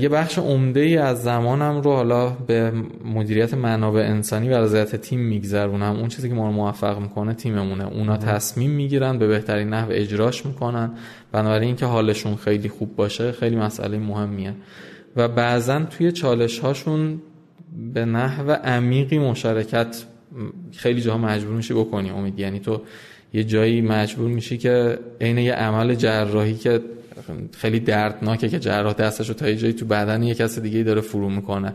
یه بخش عمده ای از زمانم رو حالا به مدیریت منابع انسانی و رضایت تیم میگذرونم. اون چیزی که ما رو موفق می‌کنه تیممونه. اونا تصمیم می‌گیرن به بهترین نحو اجراش می‌کنن. بنابراین اینکه حالشون خیلی خوب باشه خیلی مسئله مهمیه. و بعضا توی چالش هاشون به نحو عمیقی مشارکت خیلی جاها مجبور میشی بکنی امید. یعنی تو یه جایی مجبور میشی که عین یه عمل جراحی که خیلی دردناکه که جراح دستش رو تا یه جایی تو بدن یه کس دیگه داره فرو می‌کنه.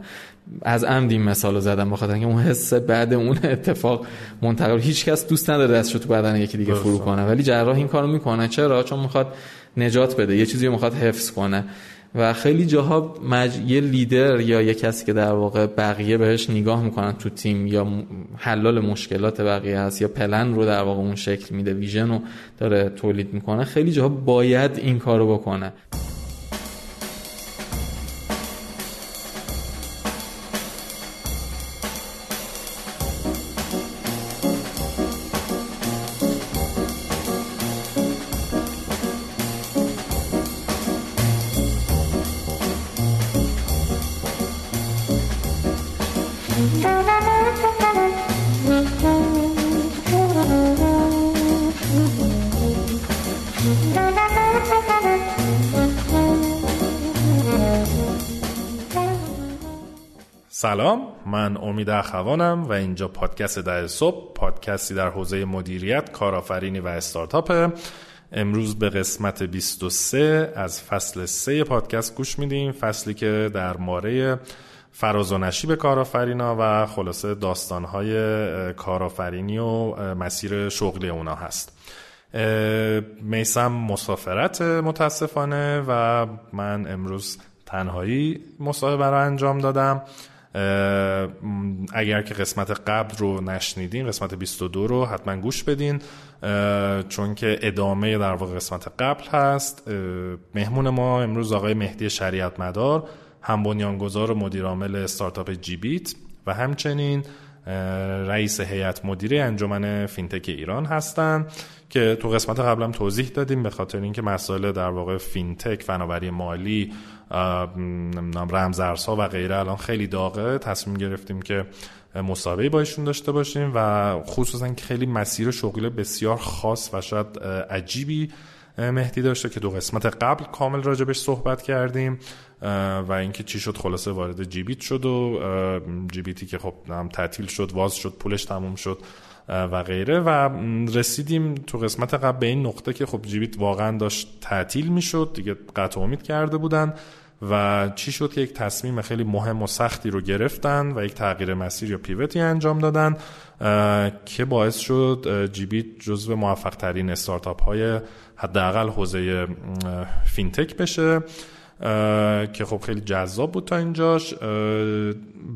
از عمد این مثال رو زدم بخاطر اینکه اون حس بعد اون اتفاق منتقل هیچ کس دوست نداره دستش رو تو بدن یکی دیگه فرو کنه. ولی جراح این کارو می‌کنه. چرا؟ چون می‌خواد نجات بده. یه چیزی رو می‌خواد حفظ کنه. و خیلی جاها مج... یه لیدر یا یه کسی که در واقع بقیه بهش نگاه می‌کنن تو تیم یا حلال مشکلات بقیه هست یا پلن رو در واقع اون شکل میده ویژن رو داره تولید می‌کنه خیلی جاها باید این کارو بکنه. من امید اخوانم و اینجا پادکست ده صبح پادکستی در حوزه مدیریت کارآفرینی و استارتاپ امروز به قسمت 23 از فصل 3 پادکست گوش میدیم. فصلی که در ماره فراز و نشیب کارآفرینا و خلاصه داستانهای کارآفرینی و مسیر شغلی اونا هست. میسم مسافرت متاسفانه و من امروز تنهایی مصاحبه رو انجام دادم. اگر که قسمت قبل رو نشنیدین قسمت 22 رو حتما گوش بدین چون که ادامه در واقع قسمت قبل هست. مهمون ما امروز آقای مهدی شریعت مدار هم بنیانگذار و مدیرعامل استارتاپ جیبیت و همچنین رئیس هیئت مدیره انجمن فینتک ایران هستند که تو قسمت قبلم توضیح دادیم به خاطر اینکه مسائل در واقع فینتک فناوری مالی رمزارزها و غیره. الان خیلی داغه. تصمیم گرفتیم که مسابقه با ایشون داشته باشیم و خصوصا که خیلی مسیر شغلی بسیار خاص و شاید عجیبی مهدی داشته که دو قسمت قبل کامل راجبش صحبت کردیم و اینکه چی شد خلاصه وارد جیبیت شد و جیبیتی که خب هم تعطیل شد واز شد پولش تموم شد و غیره. و رسیدیم تو قسمت قبل به این نقطه که خب جیبیت واقعا داشت تعطیل می‌شد. دیگه قطع امید کرده بودن. و چی شد که یک تصمیم خیلی مهم و سختی رو گرفتن و یک تغییر مسیر یا پیوتی انجام دادن که باعث شد جیبیت جزو موفق ترین استارتاپ های حداقل حوزه فینتک بشه که خب خیلی جذاب بود تا اینجاش.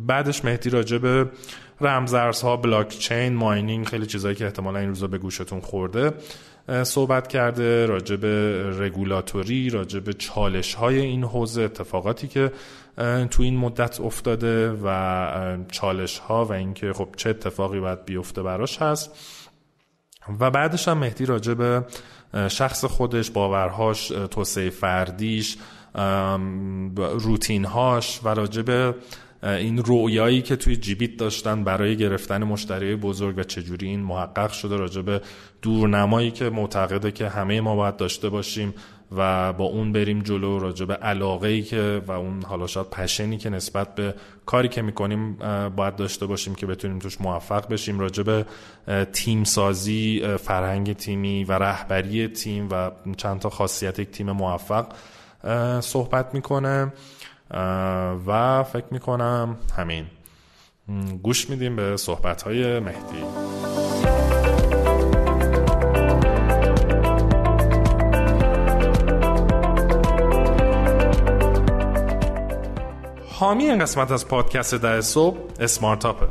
بعدش مهدی راجع به رمزارزها بلاک چین ماینینگ خیلی چیزایی که احتمالا این روزا به گوشتون خورده. صحبت کرده راجع به رگولاتوری راجع به چالش های این حوزه اتفاقاتی که تو این مدت افتاده و چالش ها و اینکه خب چه اتفاقی باید بیفته براش هست. و بعدش هم مهدی راجع به شخص خودش باورهاش توسعه فردیش روتینهاش و راجع به این رویایی که توی جیبیت داشتن برای گرفتن مشتری بزرگ و چجوری این محقق شده راجع به دورنمایی که معتقده که همه ما باید داشته باشیم و با اون بریم جلو راجع به علاقه ای که و اون حالا شاید پشنی که نسبت به کاری که می‌کنیم باید داشته باشیم که بتونیم توش موفق بشیم. راجع به تیم سازی فرهنگ تیمی و رهبری تیم و چند تا خاصیت یک تیم موفق صحبت می‌کنه. و فکر می‌کنم همین. گوش میدیم به صحبت های مهدی. حامی این قسمت از پادکست ده صبح اسمارتاپه.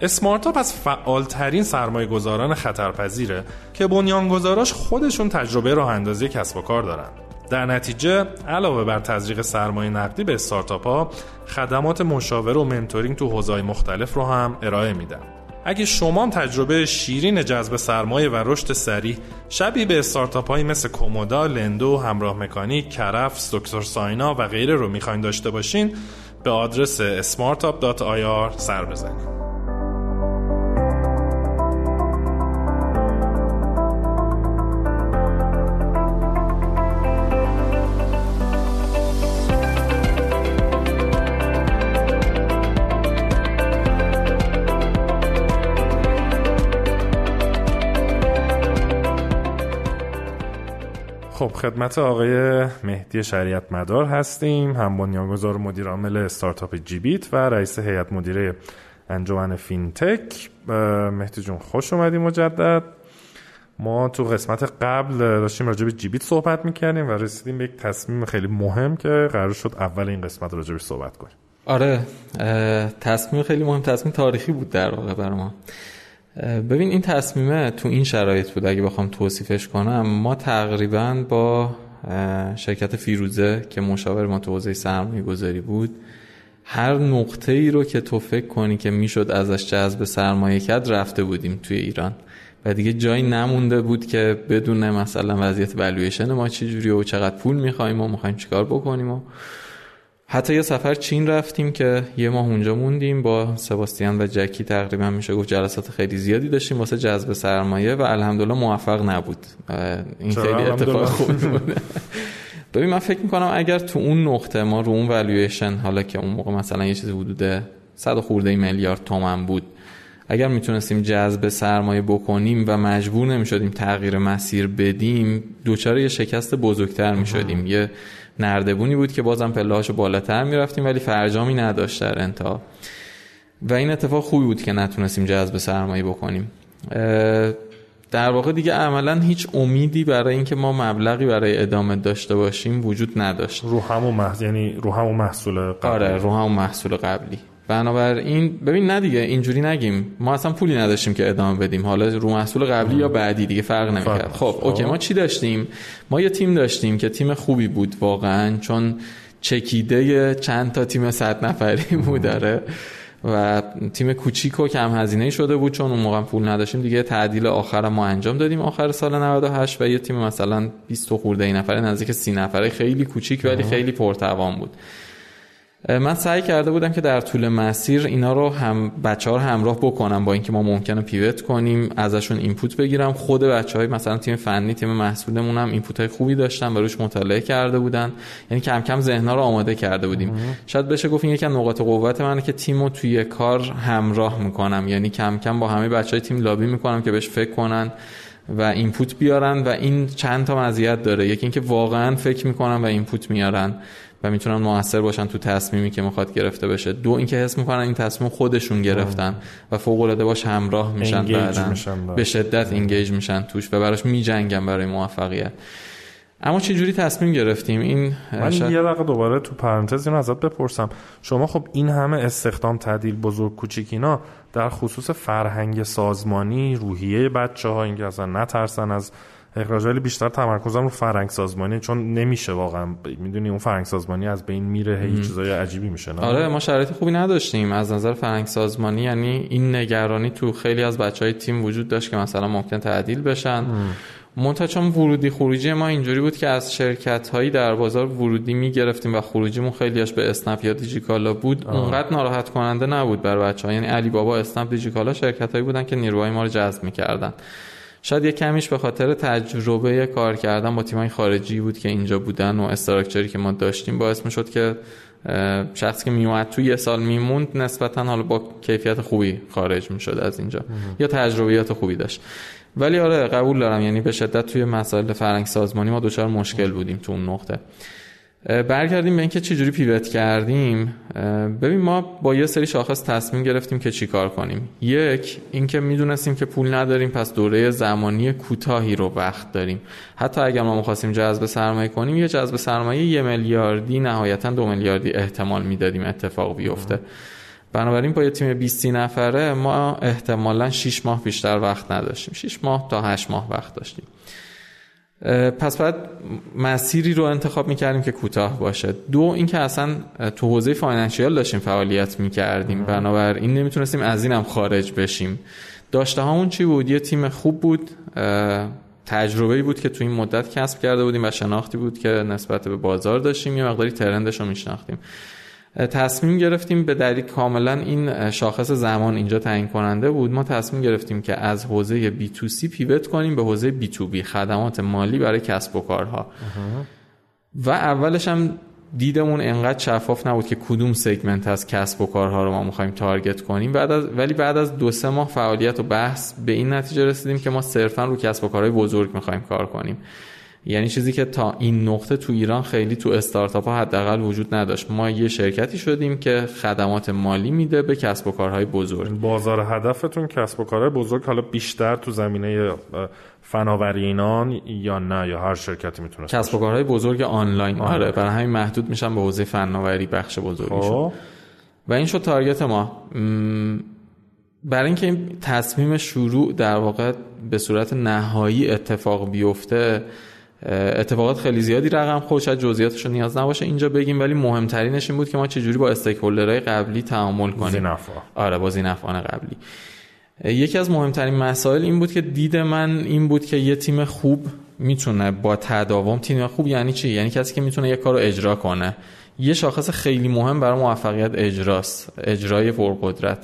اسمارتاپ از فعالترین سرمایه گذاران خطرپذیره که بنیانگذاراش خودشون تجربه راه اندازی کسب و کار دارن. در نتیجه علاوه بر تزریق سرمایه نقدی به استارتاپ ها خدمات مشاوره و منتورینگ تو حوزه‌های مختلف رو هم ارائه میدن اگه شما تجربه شیرین جذب سرمایه و رشد سریع شبیه به استارتاپ هایی مثل کومودا، لندو، همراه مکانیک، کرفس، دکتر ساینا و غیره رو می‌خواین داشته باشین به آدرس smartup.ir سر بزنید. خدمت آقای مهدی شریعت مدار هستیم. هم بنیانگذار مدیر عامل استارتاپ جیبیت و رئیس هیئت مدیره انجمن فینتک. مهدی جون خوش اومدیم مجدد. ما تو قسمت قبل داشتیم راجع به جیبیت صحبت می‌کردیم و رسیدیم به یک تصمیم خیلی مهم که قرار شد اول این قسمت راجع صحبت کنیم. آره تصمیم خیلی مهم تصمیم تاریخی بود در واقع برای ما. ببین این تصمیمه تو این شرایط بود اگه بخوام توصیفش کنم ما تقریبا با شرکت فیروزه که مشاور ما تو حوزه سرمایه گذاری بود هر نقطه ای رو که تو فکر کنی که می‌شد ازش جذب سرمایه کرد رفته بودیم توی ایران. و دیگه جایی نمونده بود که بدون مثلا وضعیت والویشن ما چجوری و چقدر پول می‌خوایم و می‌خوایم چیکار بکنیم و حتی یه سفر چین رفتیم که یه ماه اونجا موندیم با سباستیان و جکی تقریبا میشه گفت جلسات خیلی زیادی داشتیم واسه جذب سرمایه و الحمدلله موفق نبود. این خیلی اتفاق خوب بود. ببین من فکر می‌کنم اگر تو اون نقطه ما رو اون والویشن حالا که اون موقع مثلا یه چیزی حدود 100 خورده میلیارد تومن بود اگر می‌تونستیم جذب سرمایه بکنیم و مجبور نمی‌شدیم تغییر مسیر بدیم دوچار یه شکست بزرگتر می‌شدیم. یه نردبونی بود که بازم پلهاشو بالاتر می‌رفتیم ولی فرجامی نداشت در انتها. و این اتفاق خوبی بود که نتونستیم جذب سرمایه بکنیم. در واقع دیگه عملا هیچ امیدی برای اینکه ما مبلغی برای ادامه داشته باشیم وجود نداشت. رو همون محصول یعنی رو همون محصول قبلی. آره رو همون محصول قبلی. بنابراین ببین نه دیگه اینجوری نگیم. ما اصلا پولی نداشتیم که ادامه بدیم. حالا رو محصول قبلی یا بعدی دیگه فرق نمی‌کرد. خب اوکی ما چی داشتیم؟ ما یه تیم داشتیم که تیم خوبی بود واقعا چون چکیده چند تا تیم صد نفری بود داره و تیم کوچیک و کم هزینه شده بود چون اون موقع پول نداشتیم. دیگه تعدیل آخر ما انجام دادیم آخر سال 98 و یه تیم مثلا 20 خورده نفره نزدیک 30 نفره. خیلی کوچیک ولی خیلی پرتوان بود. من سعی کرده بودم که در طول مسیر اینا رو هم بچه ها رو همراه بکنم با اینکه ما ممکنه pivot کنیم ازشون input بگیرم. خود بچه های مثلا تیم فنی تیم محصولمون هم input های خوبی داشتن و روش مطالعه کرده بودن. یعنی کم کم ذهنها رو آماده کرده بودیم. شاید بشه گفت این یکی نقاط قوت منه که تیم رو توی کار همراه می‌کنم. یعنی کم کم با همه بچه های تیم لابی می‌کنم که بهش فکر کنن و input بیارن و این چند تا مزیت داره. یکی اینکه واقعا فکر می‌کنن و input میارن. و می‌تونن موثر باشن تو تصمیمی که می‌خواد گرفته بشه. دو اینکه حس می‌کنن این تصمیم خودشون گرفتن و فوق العاده باش همراه میشن بعدن به شدت engage میشن توش و براش میجنگن برای موفقیت. اما چه جوری تصمیم گرفتیم؟ این من یه دقیقه دوباره تو پرانتز اینو ازت بپرسم. شما خب این همه استخدام تعدیل بزرگ کوچیک اینا در خصوص فرهنگ سازمانی روحیه بچه ها اینکه اصلا نترسن از اخراج ولی بیشتر تمرکزم رو فرهنگ سازمانی چون نمیشه واقعا. می‌دونی اون فرهنگ سازمانی از بین میره هیچ چیزای عجیبی میشه نه؟ آره ما شرایط خوبی نداشتیم. از نظر فرهنگ سازمانی یعنی این نگرانی تو خیلی از بچه های تیم وجود داشت که مثلا ممکن تعدیل بشن. منتها چون ورودی خروجی ما اینجوری بود که از شرکت هایی در بازار ورودی می‌گرفتیم و خروجیمون خیلیش به اسنپ یا دیجیکالا بود. اونقدر ناراحت کننده نبود برای بچه ها یعنی علی بابا اسنپ دیجیکالا شرکت هایی بودن که نیروهای ما رو جذب می‌کردن. شاید یه کمیش به خاطر تجربه کار کردن با تیمای خارجی بود که اینجا بودن و استراکچری که ما داشتیم باعث می‌شد که شخصی که میومد تو یه سال میموند نسبتا حالا با کیفیت خوبی خارج می‌شد از اینجا یا تجربیات خوبی داشت. ولی آره قبول دارم. یعنی به شدت توی مسائل فرنگ سازمانی ما دچار مشکل بودیم تو اون نقطه. برگردیم به اینکه چجوری پیوت کردیم. ببین ما با یه سری شاخص تصمیم گرفتیم که چیکار کنیم. یک اینکه می‌دونستیم که پول نداریم پس دوره زمانی کوتاهی رو وقت داریم. حتی اگر ما می‌خواستیم جذب سرمایه کنیم یه جذب سرمایه یه میلیاردی نهایتا دو میلیاردی احتمال می‌دادیم اتفاق بیفته. بنابراین با یه تیم 20 نفره ما احتمالا 6 ماه بیشتر وقت نداشتیم. 6 ماه تا 8 ماه وقت داشتیم. پس باید مسیری رو انتخاب می‌کردیم که کوتاه باشه. دو اینکه اصلا تو حوزه financial داشتیم فعالیت می‌کردیم. بنابراین نمی‌تونستیم از اینم خارج بشیم. داشته همون چی بود؟ یه تیم خوب بود. تجربه بود که تو این مدت کسب کرده بودیم و شناختی بود که نسبت به بازار داشتیم. یه مقداری trend ش رو میشناختیم. تصمیم گرفتیم به دلیل کاملا این شاخص زمان اینجا تعیین کننده بود. ما تصمیم گرفتیم که از حوزه B2C pivot کنیم به حوزه B2B خدمات مالی برای کسب و کارها. و اولش هم دیدمون انقدر شفاف نبود که کدوم segment از کسب و کارها رو ما می‌خوایم target کنیم. بعد از ولی بعد از دو سه ماه فعالیت و بحث به این نتیجه رسیدیم که ما صرفا رو کسب و کارهای بزرگ می‌خوایم کار کنیم. یعنی چیزی که تا این نقطه تو ایران خیلی تو استارتاپ ها حداقل وجود نداشت. ما یه شرکتی شدیم که خدمات مالی میده به کسب و کارهای بزرگ. بازار هدفتون کسب و کارهای بزرگ حالا بیشتر تو زمینه فناورینان یا نه یا هر شرکتی می‌تونه کسب و کارهای بزرگ آنلاین. آره, آره برای همین محدود میشن به حوزه فناوری بخش بزرگیشون. خب. و این شد تارگت ما. برای اینکه این تصمیم شروع در واقع به صورت نهایی اتفاق بیفته اتفاقات خیلی زیادی رقم خورد شاید جزئیاتش نیاز نباشه اینجا بگیم ولی مهمترینش این بود که ما چجوری با استیک قبلی تعامل کنیم. زینفا. آره با زینفان قبلی. یکی از مهمترین مسائل این بود که دید من این بود که یه تیم خوب می‌تونه با تداوم تیم خوب یعنی چی؟ یعنی کسی که می‌تونه یه کار رو اجرا کنه. یه شاخص خیلی مهم برای موفقیت اجراست اجرای پرقدرت.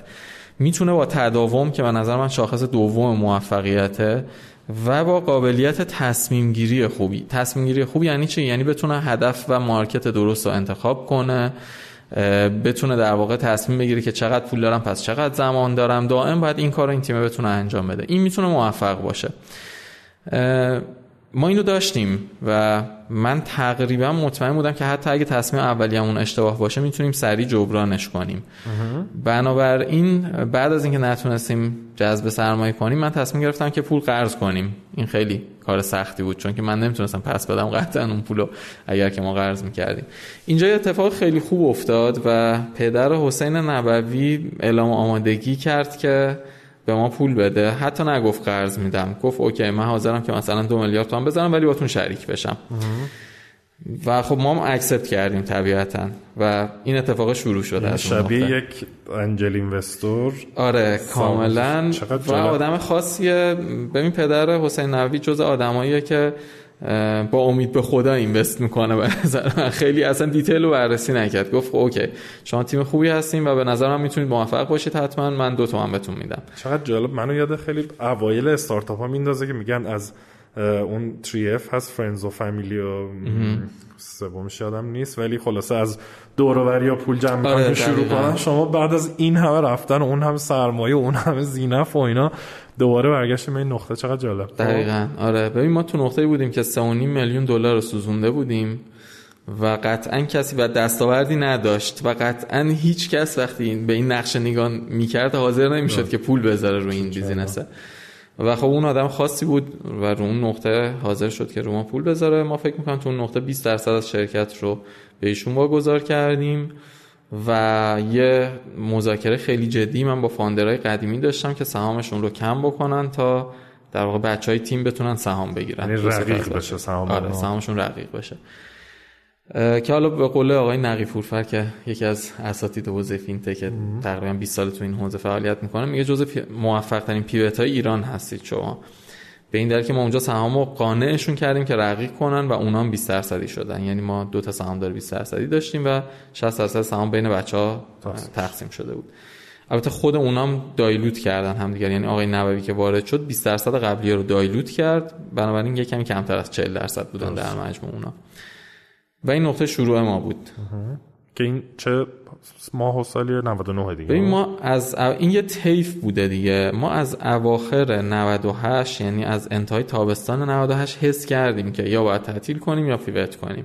می‌تونه با تداوم که به نظر من شاخص دوم موفقیته و با قابلیت تصمیم گیری خوبی. تصمیم گیری خوبی یعنی چی؟ یعنی بتونه هدف و مارکت درست رو انتخاب کنه بتونه در واقع تصمیم بگیره که چقدر پول دارم پس چقدر زمان دارم. دائم باید این کار رو این تیم بتونه انجام بده. این می‌تونه موفق باشه. ما اینو داشتیم و من تقریبا مطمئن بودم که حتی اگه تصمیم اولیه‌مون اشتباه باشه می‌تونیم سریع جبرانش کنیم. بنابراین بعد از اینکه نتونستیم جذب سرمایه کنیم من تصمیم گرفتم که پول قرض کنیم. این خیلی کار سختی بود چون که من نمی‌تونستم پس بدم قطعا اون پولو اگر که ما قرض می‌کردیم. اینجا یه اتفاق خیلی خوب افتاد و پدر حسین نبوی اعلام آمادگی کرد که به ما پول بده. حتی نگفت قرض میدم. گفت اوکی من حاضرم که مثلا دو میلیارد تومان بزنم ولی باهاتون شریک بشم. و خب ما هم accept کردیم طبیعتا و این اتفاق شروع شد شبیه یک angel investor. آره کاملا. و آدم خاصیه. ببین پدر حسین نبوی جز آدماییه که با امید به خدا invest می‌کنه به نظر خیلی اصلا detail رو بررسی نکرد. گفت خب اوکی. شما تیم خوبی هستید و به نظر من می‌تونید موفق باشید حتما. من دو تومن بهتون میدم. چقدر جالب. منو یاد خیلی اوایل استارتاپ ها میندازه که میگن از اون 3F هست friends و فامیلی و سومش یادم نیست ولی خلاصه از دوروبری یا پول جمع آره شروع کنن شما بعد از این همه رفتن و اون همه سرمایه و اون همه زینف و اینا دوباره برگشتیم این نقطه. چقدر جالب. دقیقا. آره. ببین ما تو نقطه بودیم که 3.5 میلیون دلار رو سوزونده بودیم و قطعا کسی و دستاوردی نداشت و قطعا هیچ کس وقتی به این نقش نگاه می‌کرد حاضر نمی‌شد که پول بذاره روی این بیزینسه و خب اون آدم خاصی بود و رو اون نقطه حاضر شد که رو ما پول بذاره. ما فکر می‌کنم تو اون نقطه 20 درصد از شرکت رو به ایشون واگذار کردیم و یه مذاکره خیلی جدی من با founder های قدیمی داشتم که سهامشون رو کم بکنن تا در واقع بچه های تیم بتونن سهام بگیرن. یعنی رقیق بشه سهام آره سهامشون رقیق بشه. که حالا به قول آقای نقی فورفر که یکی از اساتید حوزه فینتک تقریبا 20 سال تو این حوزه فعالیت می‌کنه میگه جزء موفق ترین pivot های ایران هستید شما. به این دلیل که ما اونجا سهام رو قانعشون کردیم که رقیق کنن و اونا هم 20 درصدی شدن. یعنی ما دو تا سهام دار 20 درصدی داشتیم و 60 درصد سهام بین بچه ها تقسیم شده بود. البته خود اونام دایلوت کردن هم دیگر یعنی آقای نووی که وارد شد 20 درصد قبلی رو دایلوت کرد. بنابراین یه کمی کمتر از 40 درصد بودن در مجموع اونا. و این نقطه شروع ما بود. که این چه ماه و سالی 99 دیگه. ببین ما از این یه تیف بوده دیگه. ما از اواخر 98 یعنی از انتهای تابستان 98 حس کردیم که یا باید تعطیل کنیم یا پیوت کنیم.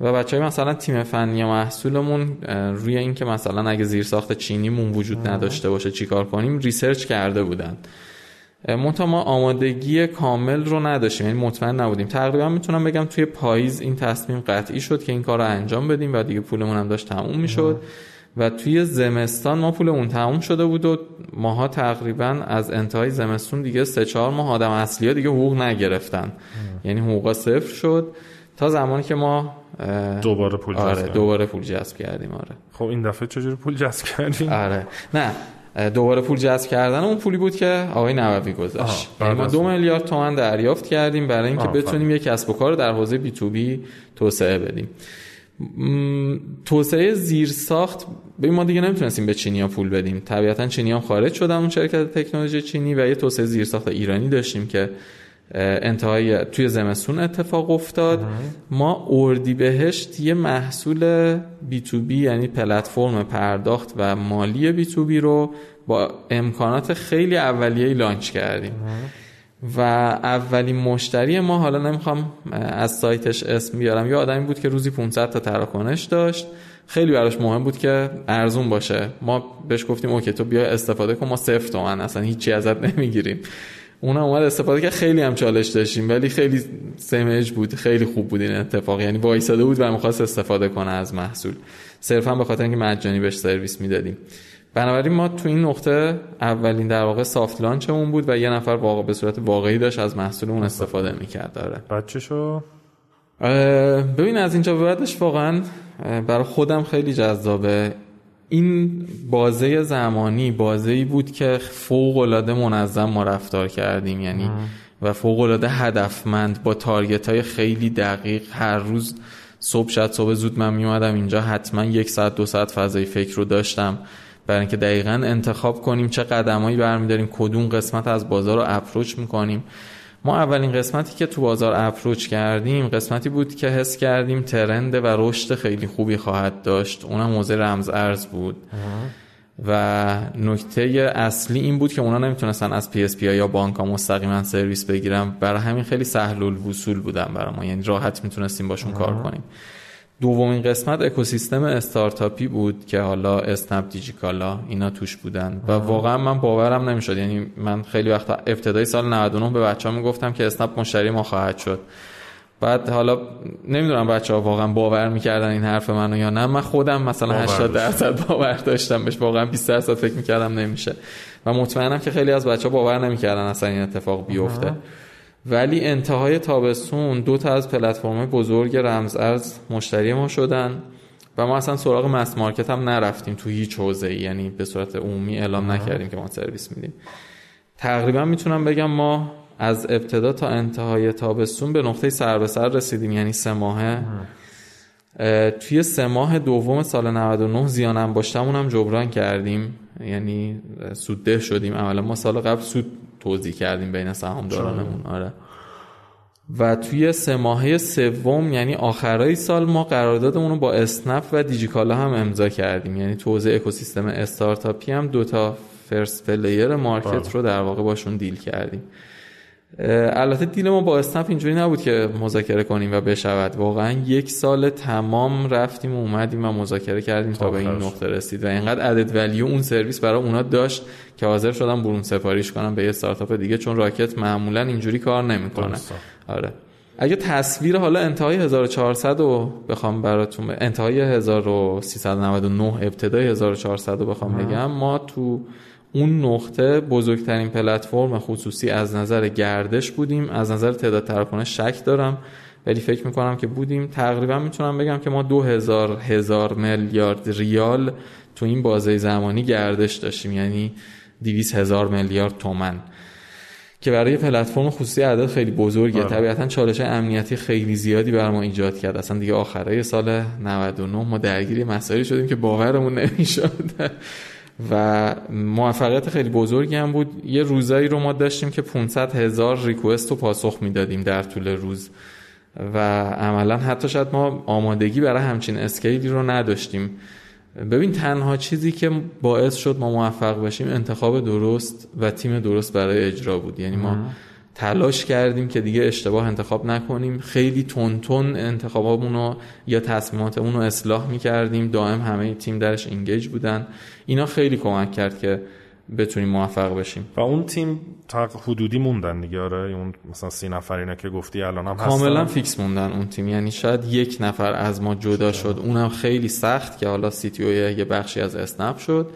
و بچه های مثلا تیم فنی محصولمون روی این که مثلا اگه زیر ساخت چینیمون وجود نداشته باشه چیکار کنیم research کرده بودن. منتها ما آمادگی کامل رو نداشتیم یعنی مطمئن نبودیم. تقریبا می‌تونم بگم توی پاییز این تصمیم قطعی شد که این کار رو انجام بدیم و دیگه پولمون هم داشت تموم می‌شد. و توی زمستان ما پول اون تموم شده بود و ماها تقریبا از انتهای زمستون دیگه سه چهار ماه آدم اصلی ها دیگه حقوق نگرفتن. یعنی حقوقا صفر شد تا زمانی که ما دوباره پول آره جذب دوباره پول جذب کردیم آره. خب این دفعه چجوری پول جذب کردیم؟ آره. نه دوباره پول جذب کردن اون پولی بود که آقای نووی گذاشت. یعنی ما دو میلیارد تومن دریافت کردیم برای اینکه بتونیم یک کسب و کار در حوزه بی تو بی توسعه بدیم. توسعه زیر ساخت به ما دیگه نمی‌تونستیم به چینی پول بدیم. طبیعتا چینی هم خارج شدن اون شرکت تکنولوژی چینی و یه توسعه زیر ساخت ایرانی داشتیم که انتهای توی زمستون اتفاق افتاد. ما اردی بهشت یه محصول B2B یعنی پلتفرم پرداخت و مالی B2B رو با امکانات خیلی اولیه launch کردیم. و اولین مشتری ما حالا نمی‌خوام از سایتش اسم بیارم یه آدمی بود که روزی 500 تا تراکنش داشت. خیلی براش مهم بود که ارزون باشه. ما بهش گفتیم اوکی تو بیا استفاده کن ما صفر تومن اصلا هیچی ازت نمی‌گیریم. اون اومد استفاده که خیلی هم چالش داشتیم ولی خیلی سمج بود خیلی خوب بود این اتفاق. یعنی وایساده بود و می‌خواست استفاده کنه از محصول. صرفا به خاطر اینکه مجانی بهش سرویس می‌دادیم. بنابراین ما تو این نقطه اولین در واقع سافت لانچمون بود و یه نفر واقع به صورت واقعی داشت از محصول اون استفاده می‌کرد. داره بچه ببین از اینجا به بعدش واقعا برای خودم خیلی جذابه. این بازه زمانی بازه ای بود که فوق العاده منظم ما رفتار کردیم یعنی و فوق العاده هدفمند با target های خیلی دقیق. هر روز صبح شاید صبح زود من میومدم اینجا حتما یک ساعت دو ساعت فضای فکر رو داشتم. برای اینکه دقیقا انتخاب کنیم چه قدمایی برمیداریم کدوم قسمت از بازار رو approach می‌کنیم. ما اولین قسمتی که تو بازار approach کردیم قسمتی بود که حس کردیم trend و رشد خیلی خوبی خواهد داشت. اونم حوزه رمز ارز بود. و نکته اصلی این بود که اونا نمی‌تونستن از PSP یا بانک ها مستقیما سرویس بگیرن. برای همین خیلی سهل الوصول بودن برای ما. یعنی راحت می‌تونستیم باشون کار کنیم. دومین قسمت اکوسیستم استارتاپی بود که حالا اسنپ دیجیکالا اینا توش بودن. و واقعا من باورم نمی‌شد. یعنی من خیلی وقتا ابتدای سال 99 به بچه‌ها می‌گفتم که اسنپ مشتری ما خواهد شد. بعد حالا نمی‌دونم بچه ها واقعا باور می‌کردن این حرف منو یا نه. من خودم مثلا 80 درصد باور داشتم. بهش واقعا 20 درصد فکر می‌کردم نمیشه. و مطمئنم که خیلی از بچه ها باور نمی‌کردن اصلا این اتفاق بیفته. ولی انتهای تابستون دو تا از پلتفرم بزرگ رمز ارز مشتری ما شدن و ما اصلا سراغ مس مارکت هم نرفتیم تو هیچ حوزه یعنی به صورت عمومی اعلام نکردیم که ما سرویس میدیم. تقریبا می‌تونم بگم ما از ابتدا تا انتهای تابستون به نقطه سر به سر رسیدیم. یعنی سه ماهه. توی سه ماه دوم سال 99 زیان انباشتمون هم جبران کردیم. یعنی سودده شدیم. اولا ما سال قبل سود توزیع کردیم بین سهامدارانمون. آره. و توی سه ماهه سوم یعنی آخرای سال ما قراردادمون رو با اسنپ و دیجیکالا هم امضا کردیم. یعنی توی اکوسیستم استارتاپی هم دوتا first player market رو در واقع باشون deal کردیم. البته deal ما با اسنپ اینجوری نبود که مذاکره کنیم و بشود. واقعا یک سال تمام رفتیم و اومدیم و مذاکره کردیم تا به این نقطه رسید و اینقدر عدد value اون سرویس برای اونا داشت که حاضر شدم برون سفاریش کنم به یه استارتاپ دیگه چون راکت معمولا اینجوری کار نمی‌کنه. آره. اگه تصویر حالا انتهای 1400 رو بخوام براتون انتهای 1399 ابتدای 1400 رو بخوام بگم ما تو اون نقطه بزرگترین پلتفرم خصوصی از نظر گردش بودیم. از نظر تعداد تراکنش شک دارم. ولی فکر می‌کنم که بودیم. تقریبا می‌تونم بگم که ما دو هزار هزار میلیارد ریال تو این بازه زمانی گردش داشتیم. یعنی دیویس هزار میلیارد تومن که برای پلتفرم خصوصی عدد خیلی بزرگه. آره. طبیعتا چالش امنیتی خیلی زیادی بر ما ایجاد کرد. اصلا دیگه آخرای سال 99 ما درگیری مسائلی شدیم که باورمون نمی‌شد. و موفقیت خیلی بزرگی هم بود. یه روزایی رو ما داشتیم که 500 هزار ریکوست رو پاسخ می‌دادیم در طول روز و عملا حتی شاید ما آمادگی برای همچین اسکیلی رو نداشتیم. ببین تنها چیزی که باعث شد ما موفق بشیم انتخاب درست و تیم درست برای اجرا بود. یعنی ما تلاش کردیم که دیگه اشتباه انتخاب نکنیم. خیلی تون تون انتخابامون رو یا تصمیماتمون رو اصلاح می‌کردیم. دائم همه تیم درش انگیج بودن. اینا خیلی کمک کرد که بتونیم موفق بشیم. و اون تیم تا حدودی موندن دیگه. آره اون مثلا سی نفر اینا که گفتی الان هم هستن. کاملا فیکس موندن اون تیم. یعنی شاید یک نفر از ما جدا شد. اونم خیلی سخت که حالا سی تی یه بخشی از اسنپ شد.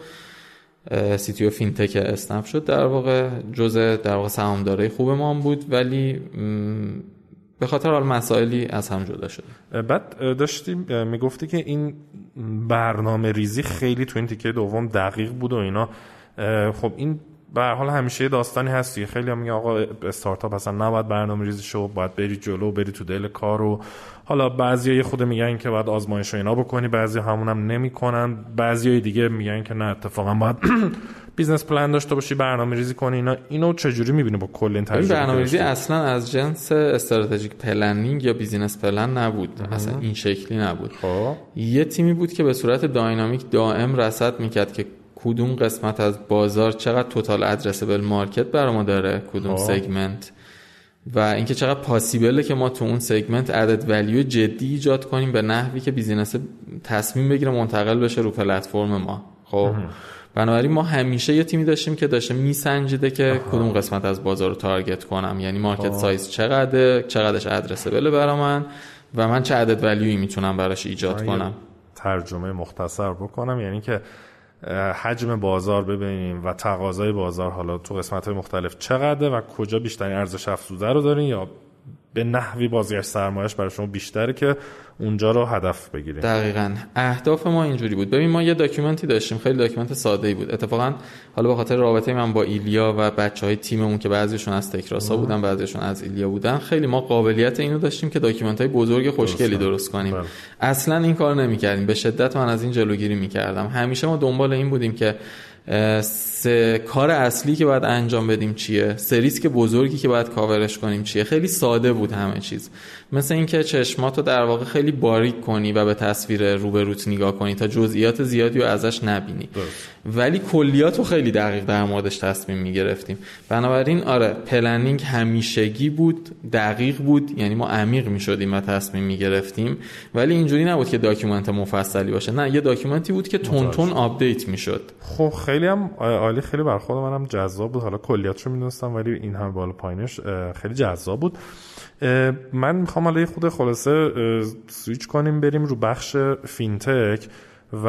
سی فینتک اسنپ شد. در واقع جزء در واقع سهامدارای خوب ما هم بود ولی به خاطر حال مسائلی از هم جدا شد. بعد داشتیم می‌گفتی که این برنامه ریزی خیلی تو این تیکه دوم دقیق بود و اینا. خب این به حال همیشه داستانی هست خیلی هم میگه آقا استارتاپ اصلا نباید برنامه ریزی شو باید بری جلو بری تو دل کار و حالا بعضی خود میگن که باید آزمایش و اینا بکنی بعضی همون هم نمی‌کنن. بعضی دیگه میگن که نه اتفاقا باید business plan داشته باشی برنامه ریزی کنی. اینا اینو چجوری می‌بینی با کل این تجربه برنامه ریزی اصلا از جنس strategic planning یا business plan نبود. اصلا این شکلی نبود. خب. یه تیمی بود که به صورت dynamic دائم رصد می‌کرد که کدوم قسمت از بازار چقدر total addressable market برای ما داره؟ کدوم segment و اینکه چقدر possible ه که ما تو اون segment عدد value جدی ایجاد کنیم به نحوی که business تصمیم بگیره منتقل بشه رو پلتفرم ما. خب. بنابراین ما همیشه یه تیمی داشتیم که داشته میسنجیده که کدوم قسمت از بازار رو target کنم. یعنی market size چقدر چقدرش addressable برا من و من چه عدد value ی می‌تونم براش ایجاد کنم. ترجمه مختصر بکنم. یعنی که حجم بازار ببینیم و تقاضای بازار حالا تو قسمت های مختلف چقدره و کجا بیشترین ارزش افزوده رو دارین یا به نحوی بازگشت سرمایش برای شما بیشتره که اونجا رو هدف بگیریم. دقیقا. اهداف ما اینجوری بود. ببین ما یه document ی داشتیم. خیلی document ساده ای بود. اتفاقا حالا به خاطر رابطه من با ایلیا و بچه های تیممون که بعضیشون از تکراسا بودن بعضیشون از ایلیا بودن خیلی ما قابلیت اینو داشتیم که document های بزرگ خوشگلی درست کنیم. بله. اصلا این کار نمی‌کردیم. به شدت من از این جلوگیری می‌کردم. همیشه ما دنبال این بودیم که سه کار اصلی که باید انجام بدیم چیه؟ سه ریسک بزرگی که باید کاورش کنیم چیه؟ خیلی ساده بود همه چیز. مثل اینکه چشماتو در واقع خیلی باریک کنی و به تصویر روبروت نگاه کنی تا جزئیات زیادی رو ازش نبینی. ولی کلیات رو خیلی دقیق در موردش تصمیم می‌گرفتیم. بنابراین آره planning همیشگی بود دقیق بود یعنی ما عمیق می‌شدیم و تصمیم می‌گرفتیم. ولی اینجوری نبود که document مفصلی باشه. نه یه document ی بود که تند تند update می‌شد. خب خیلی هم عالی خیلی برا خود منم. جذاب بود. حالا کلیاتشو می‌دونستم ولی این هم بالا پایینش خیلی جذاب بود. من می‌خوام حالا خود خلاصه سویچ کنیم بریم رو بخش فینتک و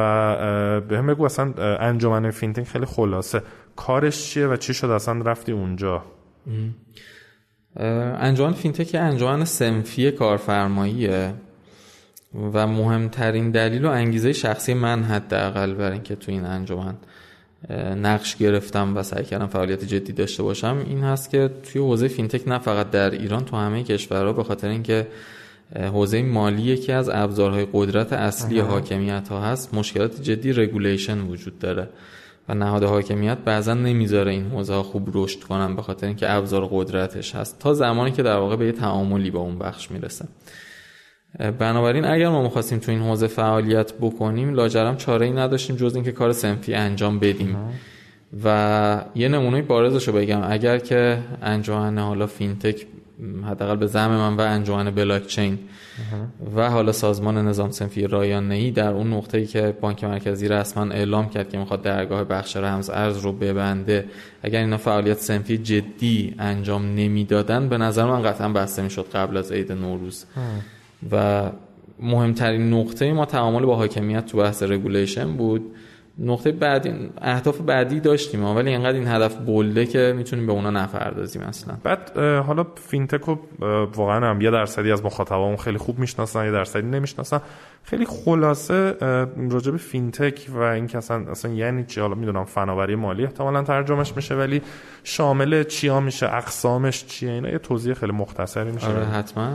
بهم بگو اصلا انجمن فینتک خیلی خلاصه. کارش چیه و چی شد اصلا رفتی اونجا؟ انجمن فینتک انجمن صنفی کارفرماییه و مهمترین دلیل و انگیزه شخصی من حداقل برای اینکه تو این انجمن نقش گرفتم و سعی کردم فعالیت جدی داشته باشم این هست که توی حوزه فینتک نه فقط در ایران تو همه کشورها به خاطر اینکه حوزه مالی یکی از ابزارهای قدرت اصلی حاکمیت ها هست مشکلات جدی regulation وجود داره و نهاد حاکمیت بعضا نمی‌ذاره این حوزه ها خوب رشد کنن به خاطر اینکه ابزار قدرتش هست. تا زمانی که در واقع به یه تعاملی با اون بخش می‌رسه. بنابراین اگر ما می‌خواستیم تو این حوزه فعالیت بکنیم لاجرم چاره ای نداشتیم جز اینکه کار صنفی انجام بدیم. و یه نمونه بارزشو بگم. اگر که انجمن حالا فینتک حداقل به زعم من و انجمن بلاک چین و حالا سازمان نظام صنفی رایانه ای در اون نقطه ای که بانک مرکزی رسما اعلام کرد که می‌خواد درگاه بخش رمز ارز رو ببنده اگر اینا فعالیت صنفی جدی انجام نمی‌دادن به نظر من قطعا بسته می‌شد قبل از عید نوروز. و مهمترین نقطه ما تعامل با حاکمیت تو بحث regulation بود. نقطه بعدی اهداف بعدی داشتیم ولی اینقدر این هدف بولده که می‌تونیم به اونا نپردازیم اصلا. بعد حالا فینتک رو واقعا هم یه درصدی از مخاطبامون خیلی خوب می‌شناسن یه درصدی نمی‌شناسن. خیلی خلاصه راجع به فینتک و اینکه اصلا اصلا یعنی چی؟ حالا می‌دونم فناوری مالی احتمالا ترجمهش میشه ولی شامل چیا میشه اقسامش چیه؟ اینا یه توضیح خیلی مختصری میشه. آره حتما.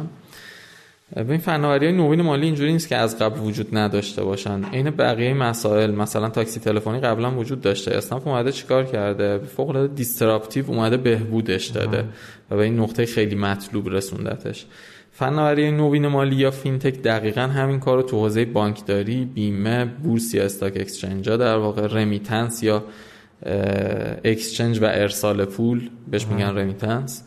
این فناوری های نوین مالی اینجوری نیست که از قبل وجود نداشته باشن. عین بقیه مسائل مثلا تاکسی تلفنی قبلا وجود داشته. اسنپ اومده چیکار کرده؟ فوق العاده disruptive اومده بهبودش داده و به این نقطه خیلی مطلوب رسوندتش. فناوری نوین مالی یا فینتک دقیقا همین کار رو تو حوزه بانکداری بیمه بورس یا stock exchange در واقع remittance یا exchange و ارسال پول بهش میگن remittance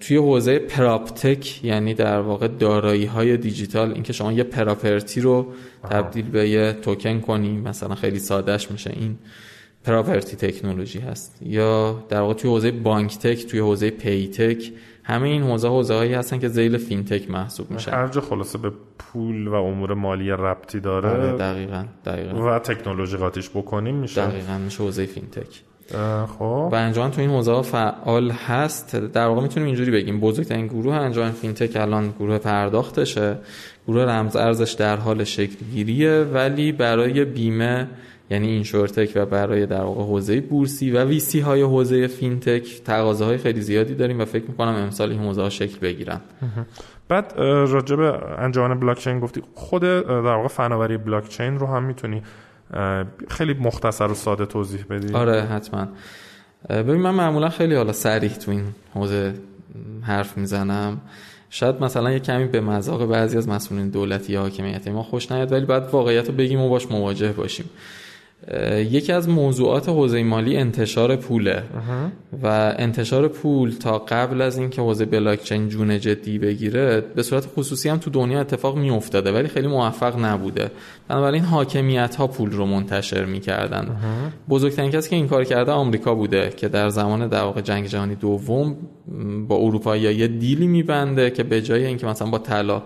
توی حوزه proptech یعنی در واقع دارایی های دیجیتال اینکه شما یه property رو تبدیل به یه توکن کنی مثلا خیلی سادهش میشه این property technology هست. یا در واقع توی حوزه bank tech توی حوزه pay tech همه این حوزه حوزه هایی هستن که ذیل فینتک محسوب میشن هر جا خلاصه به پول و امور مالی ربطی داره آره دقیقاً دقیقاً. و تکنولوژی قاطیش بکنیم میشه. دقیقاً میشه حوزه فینتک. خب. و انجمن تو این حوزه فعال هست. در واقع می‌تونیم اینجوری بگیم. بزرگترین گروه انجمن فینتک الان گروه پرداختشه. گروه رمز ارزش در حال شکل گیریه ولی برای بیمه یعنی insurtech و برای در واقع حوزه بورسی و VC های حوزه فینتک تقاضاهای خیلی زیادی داریم و فکر می‌کنم امسال این حوزه ها شکل بگیرن. بعد راجع به انجمن بلاک چین گفتی خود در واقع فناوری بلاک چین رو هم می‌تونی خیلی مختصر و ساده توضیح بدی. آره حتما. ببین من معمولا خیلی حالا صریح تو این حوزه حرف می‌زنم. شاید مثلا یه کمی به مذاق بعضی از مسئولین دولتی یا حاکمیتی ما خوش نیاد ولی بعد واقعیت رو بگیم و باش مواجه باشیم. یکی از موضوعات حوزه مالی انتشار پوله. و انتشار پول تا قبل از اینکه حوزه بلاکچین جون جدی بگیره به صورت خصوصی هم تو دنیا اتفاق می افتاده ولی خیلی موفق نبوده. بنابراین حاکمیت ها پول رو منتشر می‌کردن. بزرگترین کسی که این کار کرده آمریکا بوده که در زمان در واقع جنگ جهانی دوم با اروپایی یه دیلی میبنده که به جای اینکه مثلا با طلا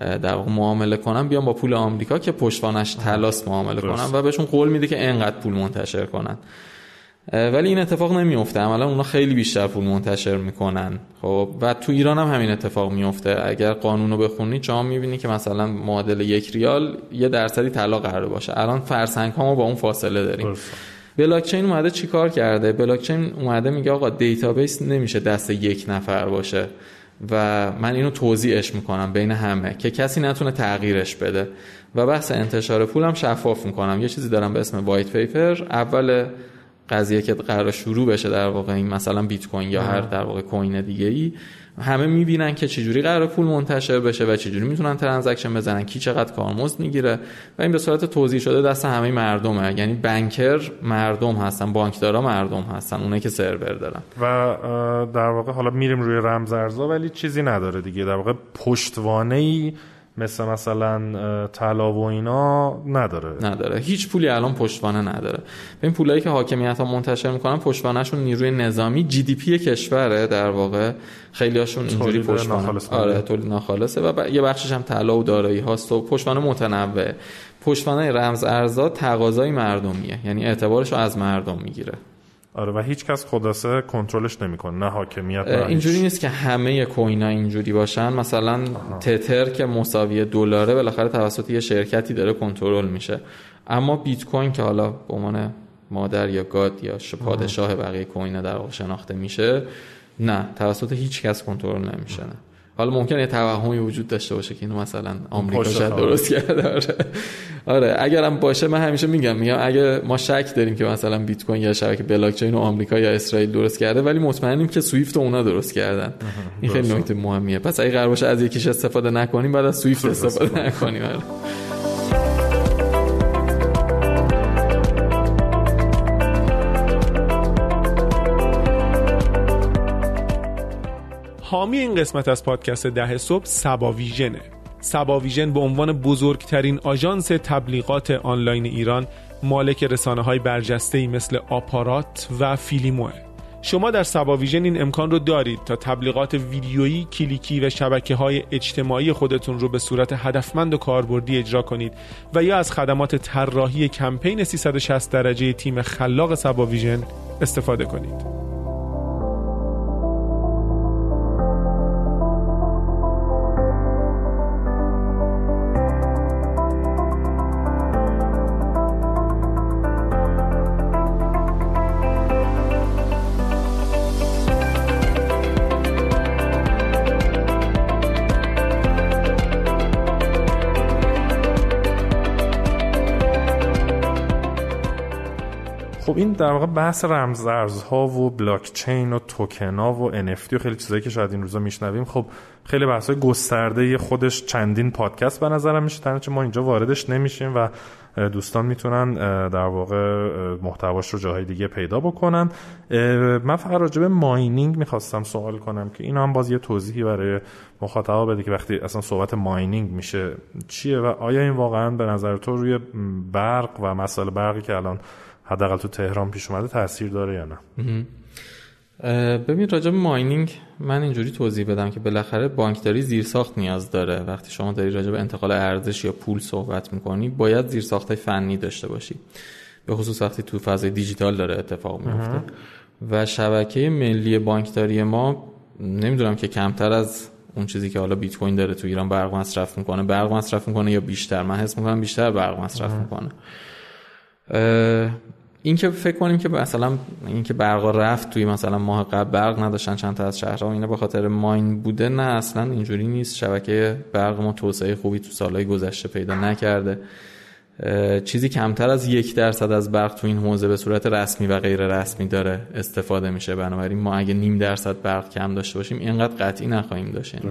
در معامله کنن بیان با پول آمریکا که پشتوانش تلاس معامله کنن و بهشون قول میده که انقدر پول منتشر کنن. ولی این اتفاق نمیفته عملا اونا خیلی بیشتر پول منتشر می‌کنن. خب و تو ایران هم همین اتفاق میفته اگر قانون رو بخونی شما می‌بینی که مثلا معادل یک ریال یه درصدی طلا قرار باشه. الان فرسنگ ها ما با اون فاصله داریم. بلاکچین اومده چیکار کرده؟ بلاکچین اومده میگه آقا database نمیشه دست یک نفر باشه. و من اینو توزیعش می‌کنم بین همه که کسی نتونه تغییرش بده. و بحث انتشار پولم شفاف می‌کنم. یه چیزی دارم به اسم white paper اول قضیه که قرار شروع بشه در واقع این مثلا بیت کوین یا هر در واقع کوین دیگه ای همه می‌بینن که چجوری قرار پول منتشر بشه و چجوری می‌تونن ترانزکشن بزنن کی چقدر کارمزد می‌گیره و این به صورت توضیح شده دست همه مردمه. یعنی بانکر مردم هستن بانکدارا مردم هستن اونایی که سرور دارن. و در واقع حالا میریم روی رمزارزها ولی چیزی نداره دیگه. در واقع پشتوانه ای مثل مثلا طلا و اینا نداره. نداره. هیچ پولی الان پشتوانه نداره. این پولایی که حاکمیت ها منتشر می‌کنن پشتوانهشون نیروی نظامی جی دی پی کشوره در واقع. خیلی هاشون اینجوری پشتوانه. آره تولید ناخالصه و یه بخشش هم طلا و دارایی هاست و پشتوانه متنوع. پشتوانه رمز ارزا تقاضای مردمیه. یعنی اعتبارش رو از مردم می‌گیره. آره و هیچ کس خلاصه کنترلش نمی‌کنه نه حاکمیت نه اینجوری نیست که همه کوینا اینجوری باشن. مثلا تتر که مساوی دلاره بالاخره توسط یه شرکتی داره کنترل میشه. اما بیت کوین که حالا به عنوان مادر یا گاد یا پادشاه بقیه کوین در واقع شناخته میشه نه توسط هیچ کس کنترل نمیشه نه حالا ممکنه یه توهمی وجود داشته باشه که اینو مثلا آمریکا شاید درست کرده آره. آره اگرم باشه من همیشه میگم میگم اگه ما شک داریم که مثلا بیت کوین یا شبکه بلاک چین و آمریکا یا اسرائیل درست کرده ولی مطمئنیم که سویفت و اونا درست کردن. این خیلی نکته مهمیه. پس اگه قرار باشه از یکیش استفاده نکنیم بعد از سویفت استفاده نکنیم. آره. حامی این قسمت از پادکست ده صبح سبا ویژنه سبا ویژن به عنوان بزرگترین آژانس تبلیغات آنلاین ایران مالک رسانه های برجسته مثل آپارات و فیلیموه شما در سبا ویژن این امکان رو دارید تا تبلیغات ویدیویی، کلیکی و شبکه های اجتماعی خودتون رو به صورت هدفمند و کاربردی اجرا کنید و یا از خدمات طراحی کمپین 360 درجه تیم خلاق سبا ویژن استفاده کنید. در واقع بحث رمزارزها و بلاک چین و توکن ها و NFT و خیلی چیزایی که شاید این روزا میشنویم خب خیلی بحث گسترده خودش چندین پادکست به نظرم میشه تنها ما اینجا واردش نمیشیم و دوستان می‌تونن در واقع محتواش رو جاهای دیگه پیدا بکنن. من فقط راجع به ماینینگ می‌خواستم سوال کنم که این هم باز یه توضیحی برای مخاطبا بده که وقتی اصلا صحبت ماینینگ میشه چیه و آیا این واقعا به نظر تو روی برق و مسائل برقی که الان حداقل تو تهران پیش اومده تاثیر داره یا نه؟ ببین راجع ماینینگ من اینجوری توضیح بدم که بالاخره بانکداری زیرساخت نیاز داره. وقتی شما داری راجع به انتقال ارزش یا پول صحبت می‌کنی باید زیرساخت فنی داشته باشی. به خصوص وقتی تو فضای دیجیتال داره اتفاق میفته و شبکه ملی بانکداری ما نمی‌دونم که کمتر از اون چیزی که حالا بیت کوین داره تو ایران برق مصرف می‌کنه. برق مصرف می‌کنه یا بیشتر؟ من حس می‌کنم بیشتر برق مصرف می‌کنه. این که فکر کنیم که مثلا این که برق رفت توی مثلا ماه قبل برق نداشتن چند تا از شهرها اینا به خاطر ماین بوده نه اصلا اینجوری نیست. شبکه برق ما توسعه خوبی تو سالهای گذشته پیدا نکرده. چیزی کمتر از یک درصد از برق تو این حوزه به صورت رسمی و غیر رسمی داره استفاده میشه. بنابراین ما اگه نیم درصد برق کم داشته باشیم اینقدر قطعی نخواهیم داشت. یعنی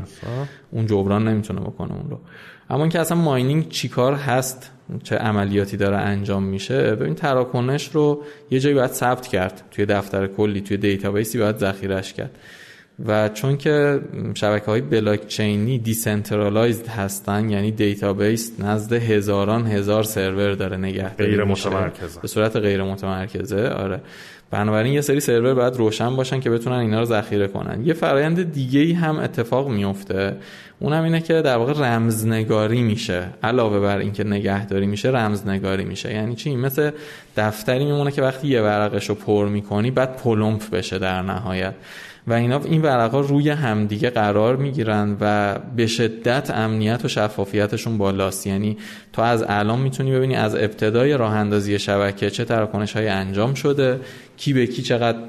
اون جبران نمی‌تونه بکنه اون رو. اما اینکه اصلا ماینینگ چیکار هست؟ چه عملیاتی داره انجام میشه. ببین تراکنش رو یه جایی باید ثبت کرد. توی دفتر کلی توی database ی باید ذخیرش کرد. و چون که شبکه های بلاک چینی decentralized هستن یعنی database نزد هزاران هزار سرور داره نگه غیر متمرکزه. به صورت غیر متمرکزه آره. بنابراین یه سری سرور باید روشن باشن که بتونن اینا رو ذخیره کنن. یه فرایند دیگه ای هم اتفاق میفته اونم اینه که در واقع رمزنگاری میشه. علاوه بر اینکه نگهداری میشه رمزنگاری میشه. یعنی چی؟ مثل دفتری میمونه که وقتی یه ورقش رو پر می‌کنی بعد پلمپ بشه در نهایت. و اینا این ورقا روی همدیگه قرار می‌گیرن و به شدت امنیت و شفافیتشون بالاست. یعنی تو از الان می‌تونی ببینی از ابتدای راه اندازی شبکه چه تراکنش های انجام شده کی به کی چقدر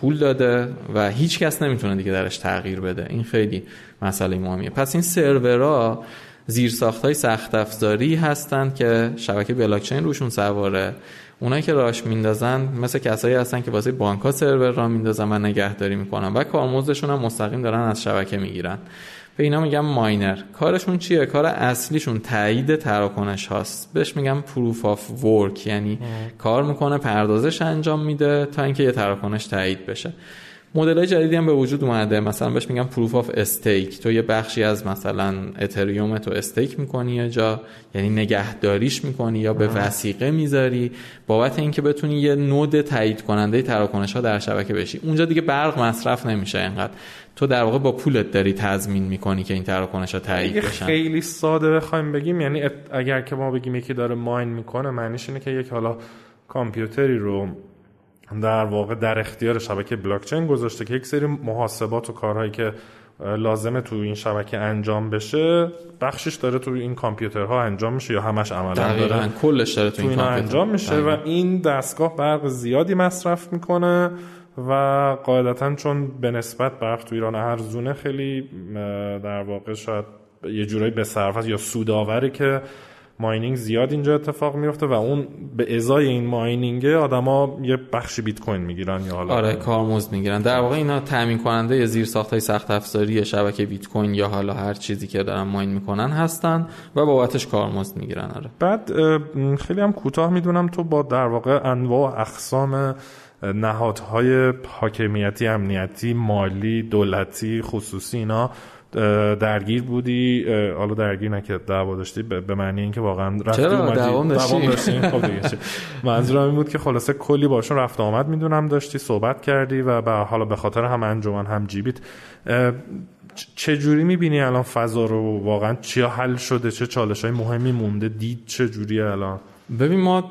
پول داده و هیچ کس نمی‌تونه دیگه درش تغییر بده. این خیلی مسئله مهمیه. پس این سرورها زیرساخت های سخت افزاری هستند که شبکه بلاکچین روشون سواره. اونایی که راش میندازن مثل کسایی هستن که واسه بانک سرور راه میندازن و نگهداری می‌کنن و کارمزدشون هم مستقیم دارن از شبکه می‌گیرن. به اینا میگم miner. کارشون چیه؟ کار اصلیشون تایید تراکنش هاست. بهش میگم proof of work یعنی کار می‌کنه پردازش انجام میده تا اینکه یه تراکنش تایید بشه. مدل های جدیدی هم به وجود اومده. مثلا بهش میگم proof of stake تو یه بخشی از مثلا اتریوم تو stake می‌کنی یا جا یعنی نگهداریش می‌کنی یا به وثیقه می‌ذاری. بابت اینکه بتونی یه node تایید کننده تراکنش ها در شبکه بشی. اونجا دیگه برق مصرف نمیشه اینقدر. تو در واقع با پولت داری تضمین می‌کنی که این تراکنش ها تایید بشن. خیلی ساده بخوایم بگیم یعنی اگر که ما بگیم یکی داره ماین می‌کنه معنیش اینه که یک حالا کامپیوتری رو در واقع در اختیار شبکه بلاکچین گذاشته که یک سری محاسبات و کارهایی که لازمه تو این شبکه انجام بشه بخشش داره تو این کامپیوترها انجام میشه یا همش عملا داره کلش داره تو, این انجام میشه و این دستگاه برق زیادی مصرف می‌کنه و قاعدتا چون به نسبت برق تو ایران ارزونه خیلی در واقع شاید یه جورایی به صرف یا سوداوری که ماینینگ زیاد اینجا اتفاق میفته و اون به ازای این ماینینگ آدما یه بخش بیت کوین می‌گیرن یا حالا آره کارمزد می‌گیرن. در واقع اینا تامین کننده زیر ساخت های سخت افزاری شبکه بیت کوین یا حالا هر چیزی که دارن ماین می‌کنن هستن و بابتش کارمزد می‌گیرن آره. بعد خیلی هم کوتاه می‌دونم تو با در واقع انواع و اقسام نهادهای حاکمیتی امنیتی مالی دولتی خصوصی اینا درگیر بودی؟ حالا درگیر نکرد دعوا داشتی به معنی اینکه واقعا رفتی چرا دوام داشتی؟ خب منظورم این بود که خلاصه کلی باشون رفت آمد می‌دونم داشتی صحبت کردی و به حالا به خاطر هم انجمن هم جیبیت. چه جوری می‌بینی الان فضا رو واقعا؟ چیا حل شده؟ چه چالش های مهمی مونده؟ دید چه جوری الان؟ ببین ما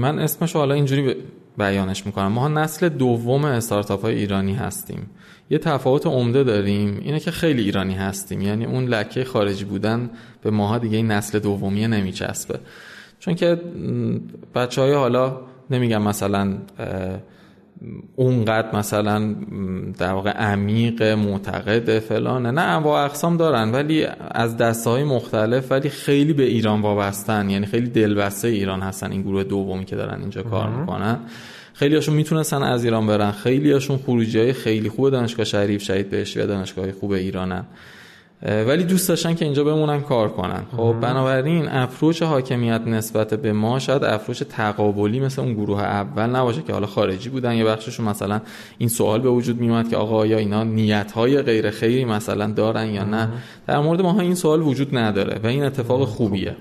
من اسمش حالا اینجوری بیانش می‌کنم. ما نسل دوم استارتاپ های ایرانی هستیم. یه تفاوت عمده داریم. اینه که خیلی ایرانی هستیم. یعنی اون لکه خارجی بودن به ماها دیگه این نسل دومیه نمیچسبه. چون که بچه های حالا نمیگم مثلا اونقدر مثلا در واقع عمیق معتقد فلانه. نه انواع اقسام دارن ولی از دسته های مختلف ولی خیلی به ایران وابستن. یعنی خیلی دلبسته ایران هستن این گروه دومی که دارن اینجا کار می‌کنن. خیلی هاشون می‌تونستن از ایران برن. خیلی هاشون خروجی های خیلی خوب دانشگاه شریف شهید بهشتی و دانشگاه خوب ایرانن. ولی دوست داشتن که اینجا بمونن کار کنن. خب بنابراین افروش حاکمیت نسبت به ما شاید افروش تقابلی مثل اون گروه اول نباشه که حالا خارجی بودن. یا بخششون مثلا این سوال به وجود میومد که آقا یا اینا نیت های غیر خیری مثلا دارن یا نه؟ در مورد ما این سوال وجود نداره و این اتفاق خوبیه.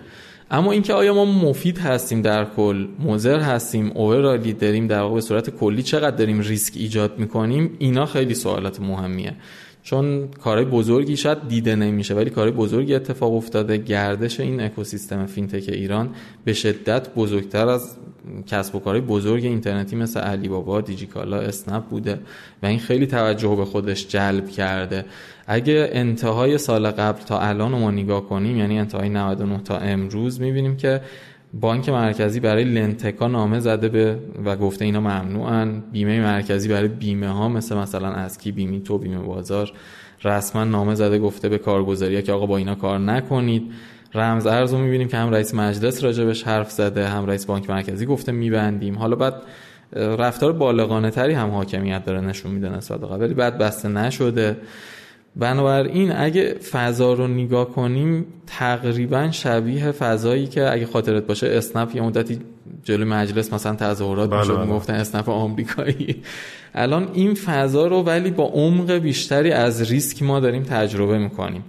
اما اینکه آیا ما مفید هستیم در کل مضر هستیم overally داریم در واقع به صورت کلی چقدر داریم ریسک ایجاد می‌کنیم اینا خیلی سوالات مهمیه. چون کارهای بزرگی شاید دیده نمیشه ولی کارهای بزرگی اتفاق افتاده. گردش این اکوسیستم fintech ایران به شدت بزرگتر از کسب و کارهای بزرگ اینترنتی مثل علی بابا، دیجیکالا، اسنپ بوده و این خیلی توجه به خودش جلب کرده. اگه انتهای سال قبل تا الان رو ما نگاه کنیم یعنی انتهای 99 تا امروز می‌بینیم که بانک مرکزی برای لنتکا نامه زده به و گفته اینا ممنوعن. بیمه مرکزی برای بیمه ها مثل مثلا اسکی بیمی تو بیمه بازار رسما نامه زده گفته به کارگزاری که آقا با اینا کار نکنید. رمز ارز رو می‌بینیم که هم رئیس مجلس راجبش حرف زده هم رئیس بانک مرکزی گفته میبندیم. حالا بعد رفتار بالغانه تری هم حاکمیت داره نشون میده نسبت ولی بعد بسته نشده. بنابراین اگه فضا رو نگاه کنیم تقریبا شبیه فضایی که اگه خاطرت باشه اسنپ یه مدتی جلوی مجلس مثلا تظاهرات بله می‌شد بله. می‌گفتن اسنپ آمریکایی. الان این فضا رو ولی با عمق بیشتری از ریسک ما داریم تجربه می‌کنیم.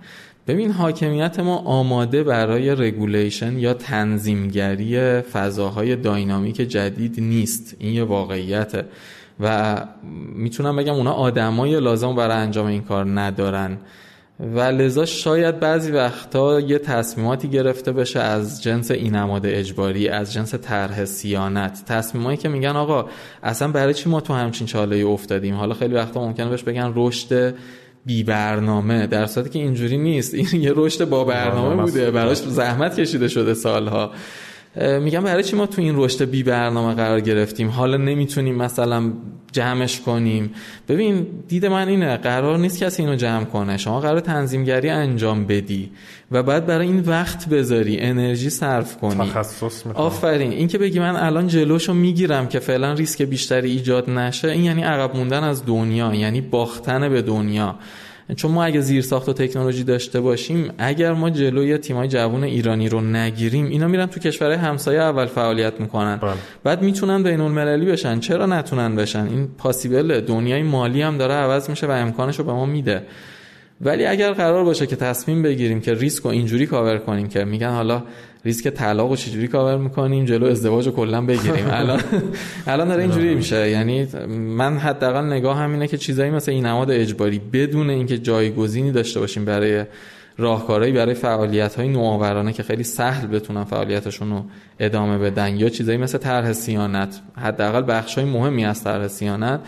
ببین حاکمیت ما آماده برای regulation یا تنظیمگری فضاهای dynamic جدید نیست. این یه واقعیته. و می‌تونم بگم اونا آدمای لازم برای انجام این کار ندارن. و لذا شاید بعضی وقتا یه تصمیماتی گرفته بشه از جنس اینماد اجباری از جنس طرح صیانت. تصمیمایی که میگن آقا اصلا برای چی ما تو همچین چاله افتادیم؟ حالا خیلی وقتا ممکنه بهش بگن رشد بی برنامه در صورتی که اینجوری نیست. این یه رشد با برنامه بوده براش زحمت کشیده شده سالها. میگم برای چی ما تو این رشد بی برنامه قرار گرفتیم؟ حالا نمی‌تونیم مثلا جمعش کنیم. ببین دید من اینه قرار نیست کسی اینو جمع کنه. شما قرار تنظیمگری انجام بدی و بعد برای این وقت بذاری انرژی صرف کنی. تخصص آفرین. این که بگی من الان جلوشو می‌گیرم که فعلا ریسک بیشتری ایجاد نشه این یعنی عقب موندن از دنیا یعنی باختن به دنیا. چون ما اگه زیر ساخت و تکنولوژی داشته باشیم اگر ما جلوی تیمای جوان ایرانی رو نگیریم اینا میرن تو کشورهای همسایه اول فعالیت می‌کنن. بله. بعد می‌تونن بین المللی بشن. چرا نتونن بشن؟ این possible دنیای مالی هم داره عوض میشه و امکانش رو به ما میده. ولی اگر قرار باشه که تصمیم بگیریم که ریسک رو اینجوری کاور کنیم که میگن حالا ریسک طلاق رو چجوری کاور می‌کنیم جلو ازدواج رو کلا بگیریم. الان الان داره اینجوری میشه. یعنی من حداقل نگاه همینه که چیزایی مثل اینماد اجباری بدون اینکه جایگزینی داشته باشیم برای راهکارهایی برای فعالیت های نوآورانه که خیلی سهل بتونن فعالیتشون رو ادامه بدن یا چیزایی مثل طرح سیانت. حداقل بخش های مهمی از طرح سیانت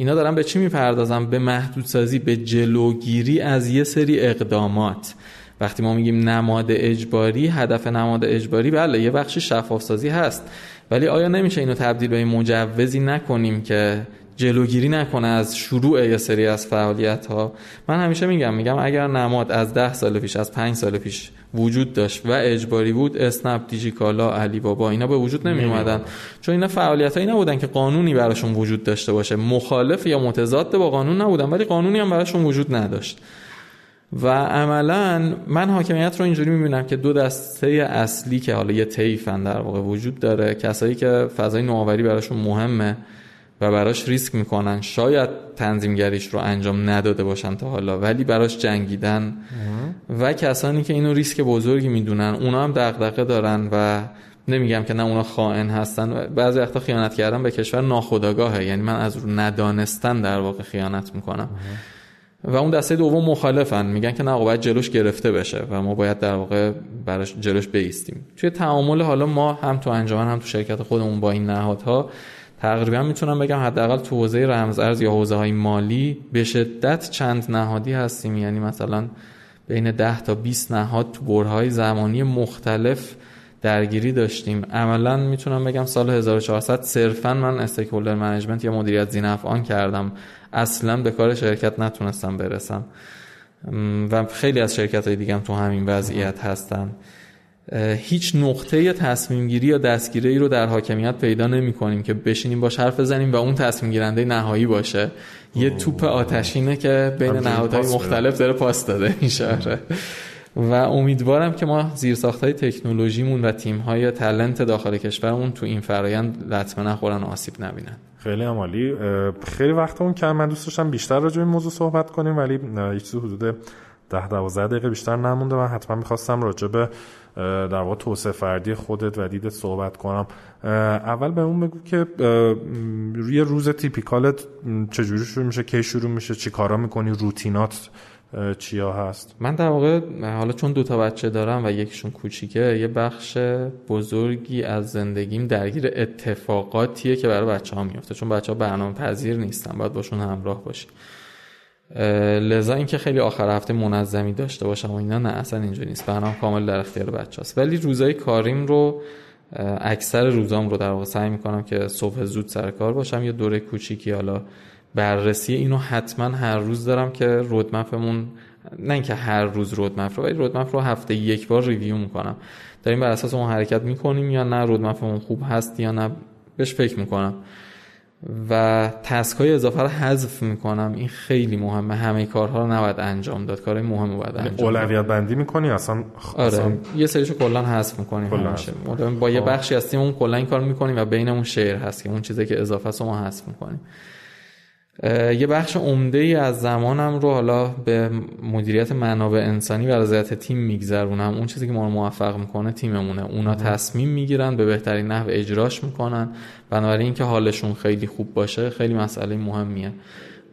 اینا دارن به چی می‌پردازن به محدودسازی به جلوگیری از یه سری اقدامات. وقتی ما میگیم نماد اجباری هدف نماد اجباری بله یه بخشی شفاف سازی هست. ولی آیا نمیشه اینو تبدیل به مجوزی نکنیم که جلوگیری نکنه از شروع یه سری از فعالیت ها من همیشه میگم میگم اگر نماد از ده سال پیش از پنج سال پیش وجود داشت و اجباری بود اسنپ دیجیکالا علی بابا اینا به وجود نمی اومدن. چون اینا فعالیت هایی نبودن که قانونی براشون وجود داشته باشه. مخالف یا متضاد با قانون نبودن ولی قانونی هم براشون وجود نداشت. و عملا من حاکمیت رو اینجوری می‌بینم که دو دسته اصلی که حالا یه طیفن در واقع وجود داره کسایی که فضای نوآوری براشون مهمه و براش ریسک می‌کنن. شاید تنظیمگریش رو انجام نداده باشن تا حالا ولی براش جنگیدن. و کسانی که اینو ریسک بزرگی می‌دونن اونا هم دغدغه دارن و نمیگم که نه اونا خائن هستن. بعضی وقتا خیانت کردن به کشور ناخودآگاهه. یعنی من از ندانستن در واقع خیانت می‌کنم. و اون دسته دوم مخالفن. میگن که نه باید جلوش گرفته بشه و ما باید در واقع براش جلوش بیستیم. توی تعامل حالا ما هم تو انجمن هم تو شرکت خودمون با این نهادها تقریبا می‌تونم بگم حداقل تو حوزه رمز ارز یا حوزه های مالی به شدت چند نهادی هستیم. یعنی مثلا بین 10 تا 20 نهاد تو برهه‌های زمانی مختلف درگیری داشتیم. عملا می‌تونم بگم سال 1400 صرفا من stakeholder management یا مدیریت ذینفعان کردم. اصلا به کار شرکت نتونستم برسم. و خیلی از شرکت های دیگه هم تو همین وضعیت هستن. هیچ نقطه تصمیم گیری یا دستگیری رو در حاکمیت پیدا نمی کنیم که بشینیم باش حرف بزنیم و اون تصمیم گیرنده نهایی باشه. یه توپ آتشینه که بین نهادهای مختلف داره پاس داده این شهره و امیدوارم که ما زیر های تکنولوژیمون و تیم های تلنت داخل کشورمون تو این فرایند لطمه نخورن و آسیب نبینن. خیلی عمالی. خیلی وقتمون کم. من دوست داشتم بیشتر راجع به این موضوع صحبت کنیم ولی یه چیزی حدود ده دوازده دقیقه بیشتر نمونده و حتما می‌خواستم راجع به در واقع توسعه فردی خودت و دیدت صحبت کنم. اول به اون بگو که روی روز تیپیکالت چجوری شروع میشه؟ کی شروع میشه؟ چی کارا می‌کنی؟ روتینات چیا هست؟ من در واقع حالا چون دوتا بچه دارم و یکیشون کوچیکه یه بخش بزرگی از زندگیم درگیر اتفاقاتیه که برای بچه ها میفته چون بچه ها برنامه پذیر نیستن باید باشون همراه باشی. لذا اینکه خیلی آخر هفته منظمی داشته باشم و اینا نه اصلا اینجا نیست. برنامه کامل در اختیار بچه هست ولی روزای کاریم رو اکثر روزام رو در واقع سعی می‌کنم که صبح زود سر کار باشم. یه دوره کوچیکی حالا بررسی اینو حتما هر روز دارم که رودمپمون نه اینکه هر روز رودمپ رو ولی رودمپ رو هفته یک بار ریویو می‌کنم. داریم بر اساس اون حرکت می‌کنیم یا نه رودمپمون خوب هست یا نه بهش فکر می‌کنم. و تسک های اضافه رو حذف می‌کنم. این خیلی مهمه. همه کارها رو نباید انجام داد. کار مهمه باید یعنی انجام اولویت بندی می‌کنی؟ اصلا آره. یه سریشو کلا حذف می‌کنیم همیشه. با یه. بخشی هستیم اون کلا این کار می‌کنیم و بینمون شیر هست که اون چیزی که اضافه است ما حذف می‌کنیم. یه بخش عمده ای از زمانم رو حالا به مدیریت منابع انسانی و رضایت تیم میگذرونم. اون چیزی که ما رو موفق می‌کنه تیممونه. اونا تصمیم می‌گیرن به بهترین نحو اجراش می‌کنن. بنابراین اینکه حالشون خیلی خوب باشه خیلی مسئله مهمیه.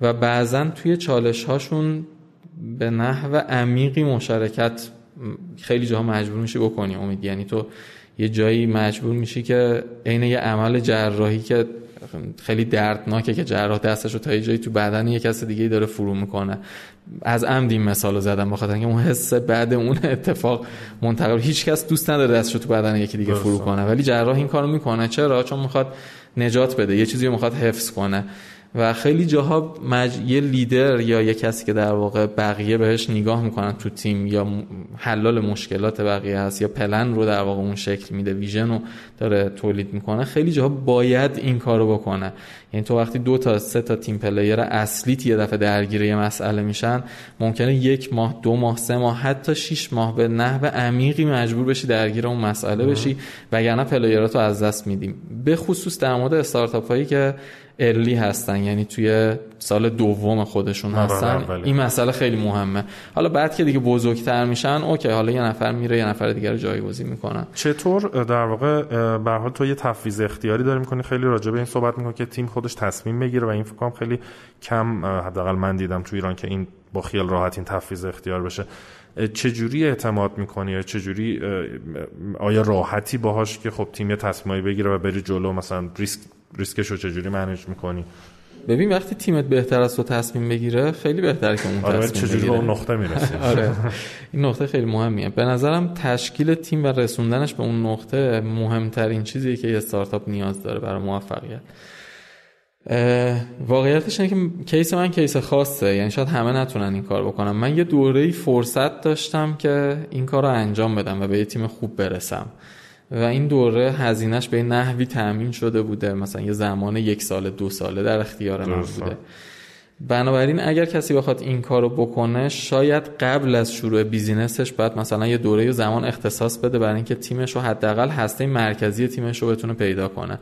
و بعضا توی چالش هاشون به نحو عمیقی مشارکت خیلی جاها مجبور میشی بکنی امید. یعنی تو یه جایی مجبور میشی که عین یه عمل جراحی که خیلی دردناکه که جراح دستش رو تا یه جایی تو بدن یه کس دیگه داره فرو می‌کنه. از عمد این مثال رو زدم بخاطر اینکه اون حس بعد اون اتفاق منتقل هیچ کس دوست نداره دستش رو تو بدن یکی دیگه فرو کنه. ولی جراح این کارو می‌کنه. چرا؟ چون می‌خواد نجات بده. یه چیزی رو می‌خواد حفظ کنه. و خیلی جاها مج... یه لیدر یا یه کسی که در واقع بقیه بهش نگاه می‌کنن تو تیم یا حلال مشکلات بقیه هست یا پلن رو در واقع اون شکل میده vision رو داره تولید می‌کنه خیلی جاها باید این کارو بکنه. یعنی تو وقتی دو تا سه تا team player اصلی یه دفعه درگیر یه مسئله میشن ممکنه یک ماه دو ماه سه ماه حتی شیش ماه به نحو عمیقی مجبور بشی درگیر اون مسئله بشی وگرنه پلیرات رو از دست میدیم. به خصوص در مورد استارتاپ هایی که ارلی هستن یعنی توی سال دوم خودشون هستن. این مسئله خیلی مهمه. حالا بعد که دیگه بزرگتر میشن اوکی حالا یه نفر میره یه نفر دیگر رو جایگزین می‌کنن. چطور در واقع به حال تو یه تفویض اختیاری داری می‌کنی. خیلی راجع به این صحبت می‌کنی که تیم خودش تصمیم بگیره و این فکر خیلی کم حداقل من دیدم تو ایران که این با خیال راحت این تفویض اختیار بشه. چجوری اعتماد می‌کنی؟ یا چجوری آیا راحتی باهاش که خب تیم یه تصمیمی بگیره و بری جلو؟ مثلا ریسک ریسکش رو چجوری manage می‌کنی؟ ببین وقتی تیمت بهتر از تو تصمیم بگیره خیلی بهتره که اون آره تصمیم چجوری به اون نقطه می‌رسی؟ آره. این نقطه خیلی مهمیه. به نظرم تشکیل تیم و رسوندنش به اون نقطه مهمترین چیزیه که یه استارتاپ نیاز داره برای موفقیت. واقعیتش اینه که case من case خاصه. یعنی شاید همه نتونن این کار بکنم من یه دوره فرصت داشتم که این کار رو انجام بدم و به یه تیم خوب برسم. و این دوره هزینهش به نحوی تأمین شده بوده. مثلا یه زمان یک سال دو ساله در اختیار من بوده. بنابراین اگر کسی بخواد این کارو بکنه شاید قبل از شروع بیزینسش باید مثلا یه دوره زمان اختصاص بده برای اینکه تیمش رو حداقل هسته مرکزی تیمش رو بتونه پیدا کنه.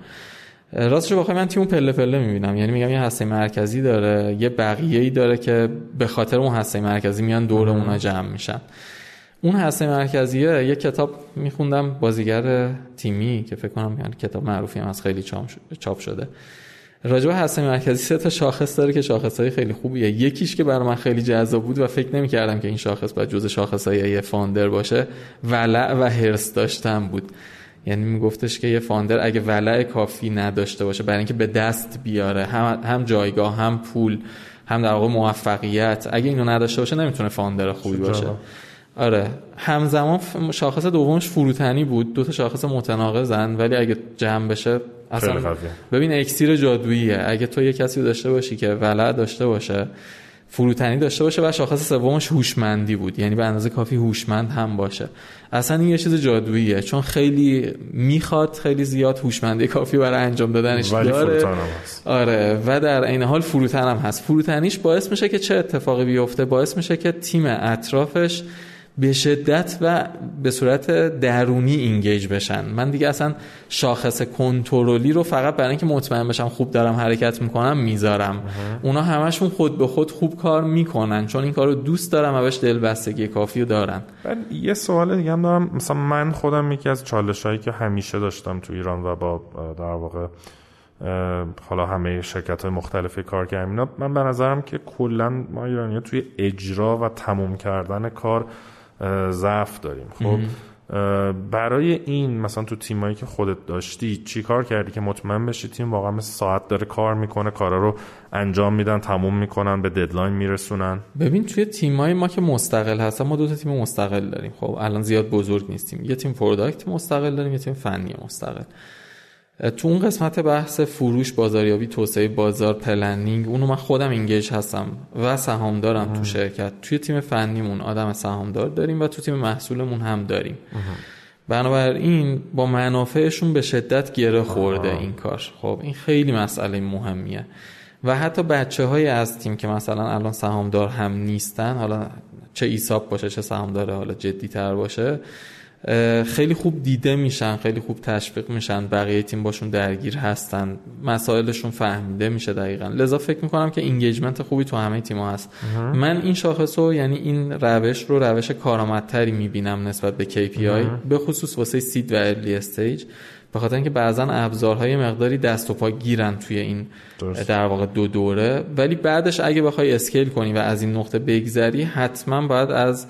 راستش رو بخوای من تیمو پله پله می‌بینم. یعنی میگم یه هسته مرکزی داره یه بقیه ای داره که به خاطر اون هسته مرکزی میان دور اونا جمع میشن. اون هسته مرکزیه یه کتاب میخوندم بازیگر تیمی که فکر کنم یعنی کتاب معروفی هم از خیلی چاپ شده راجع به هسته مرکزی سه تا شاخص داره که شاخص های خیلی خوبیه. یکیش که برای من خیلی جذاب بود و فکر نمی کردم که این شاخص باید جز شاخص های یه فاندر باشه ولع و هرس داشتن بود. یعنی میگفتش که یه فاندر اگه ولع کافی نداشته باشه برای اینکه به دست بیاره هم, هم جایگاه هم پول هم در واقع موفقیت اگه اینو نداشته باشه نمی‌تونه فاندر خوبی باشه. آره. همزمان شاخص دومش فروتنی بود. دو تا شاخص متناقضن ولی اگه جمع بشه اصلا ببین اکسیر جادوییه. اگه تو یه کسی داشته باشی که ولع داشته باشه فروتنی داشته باشه و شاخص سومش هوشمندی بود. یعنی به اندازه کافی هوشمند هم باشه. اصلا این یه چیز جادوییه. چون خیلی می‌خواد خیلی زیاد هوشمندی کافی برای انجام دادنش ولی داره. هست. آره. و در این حال فروتن هم هست. فروتنیش باعث میشه که چه اتفاقی بیفته؟ باعث میشه که تیم اطرافش به شدت و به صورت درونی اینگیج بشن. من دیگه اصلا شاخص کنترلی رو فقط برای اینکه مطمئن بشم خوب دارم حرکت می‌کنم می‌ذارم. اونا همشون خود به خود خوب کار می‌کنن چون این کار رو دوست دارم و بهش دلبستگی کافی رو دارن. یه سوال دیگه هم دارم. مثلا من خودم یکی از چالش هایی که همیشه داشتم تو ایران و با در واقع حالا همه شرکت های مختلفی کار کردم من به نظرم که کلا ما ایرانی توی اجرا و تموم کردن کار ضعف داریم. خب برای این مثلا تو تیمایی که خودت داشتی چی کار کردی که مطمئن بشی تیم واقعا مثل ساعت داره کار می‌کنه کارا رو انجام میدن تموم می‌کنن به deadline میرسونن؟ ببین توی تیمای ما که مستقل هستن ما دو تا تیم مستقل داریم. خب الان زیاد بزرگ نیستیم. یه تیم product مستقل داریم یه تیم فنی مستقل. تو اون قسمت بحث فروش بازاریابی توسعه بازار planning اونو من خودم engage هستم و سهامدارم تو شرکت. توی تیم فنیمون آدم سهامدار داریم و تو تیم محصولمون هم داریم. بنابراین با منافعشون به شدت گره خورده این کار. خب این خیلی مسئله مهمیه. و حتی بچه های از تیم که مثلا الان سهامدار هم نیستن حالا چه ESOP باشه چه سهامدار حالا جدی تر باشه خیلی خوب دیده میشن خیلی خوب تشویق میشن بقیه تیم باشون درگیر هستن مسائلشون فهمیده میشه دقیقا. لذا فکر می‌کنم که engagement خوبی تو همه تیم‌ها هست. من این شاخص رو یعنی این روش رو روش کارآمدتری می‌بینم نسبت به KPI به خصوص واسه seed و early stage به خاطر اینکه بعضا ابزارهای مقداری دست و پا گیرن توی این در واقع دو دوره. ولی بعدش اگه بخوای scale کنی و از این نقطه بگذری حتما باید از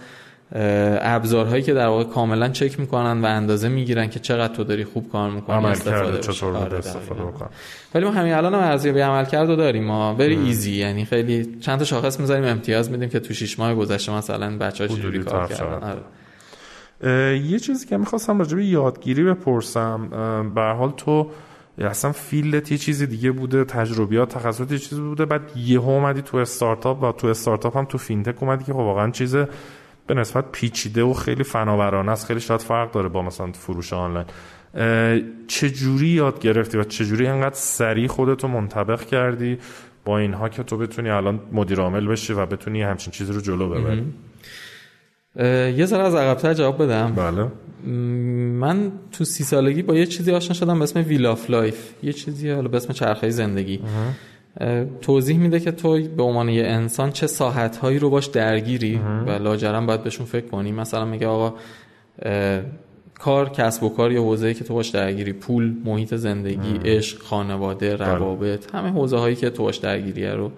ابزارهایی که در واقع کاملا چک می‌کنن و اندازه می‌گیرن که چقدر تو داری خوب کار می‌کنی استفاده چطور آره استفاده بکن ولی ما همین الان هم ارزیابی عملکرد داریم ما very easy یعنی خیلی چند تا شاخص می‌ذاریم امتیاز میدیم که تو 6 ماه گذشته مثلا بچه‌ها چجوری کار کردن. آره. یه چیزی که می‌خواستم راجع به یادگیری بپرسم به حال تو اصلا field ت یه چیزی دیگه بوده تجربیات تخصصات یه چیزی بوده بعد یهو اومدی تو استارتاپ و تو استارتاپ هم تو fintech اومدی که خب واقعا چیز به نسبت پیچیده و خیلی فناورانه است. خیلی شاید فرق داره با مثلا فروش آنلاین. چجوری یاد گرفتی و چجوری انقدر سریع خودتو منطبق کردی با اینها که تو بتونی الان مدیر عامل بشی و بتونی همچین چیزی رو جلو ببری؟ یه ذره از عقبتر جواب بدم. بله. من تو سی سالگی با یه چیزی آشنا شدم به اسم wheel of life یه چیزی حالا به اسم چرخه زندگی. توضیح میده که تو به عنوان یه انسان چه ساحت هایی رو باش درگیری و لاجرم باید بهشون فکر کنی. مثلا میگه آقا کار کسب و کار یا حوزه‌ای که تو باش درگیری. پول محیط زندگی عشق خانواده بله. روابط همه حوزه هایی که تو باش درگیریه رو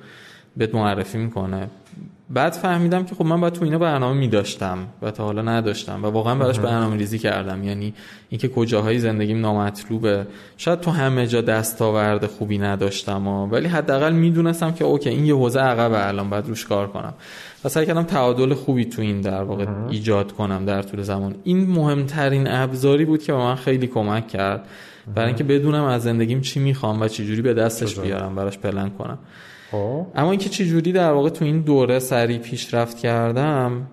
بهت معرفی می‌کنه. بعد فهمیدم که خب من باید تو اینا برنامه می داشتم و تا حالا نداشتم و واقعا براش برنامه ریزی کردم. یعنی اینکه کجاهای زندگیم نامطلوبه. شاید تو همه جا دستاورد خوبی نداشتم و ولی حداقل می‌دونستم که اوکی این یه حوزه عقب الان باید روش کار کنم. و سعی کردم تعادل خوبی تو این در واقع ایجاد کنم در طول زمان. این مهمترین ابزاری بود که به من خیلی کمک کرد. برای اینکه بدونم از زندگیم چی می‌خوام و چی جوری به دستش بیارم براش پلن کنم. خب. اما اینکه چه جوری در واقع تو این دوره سریع پیشرفت کردم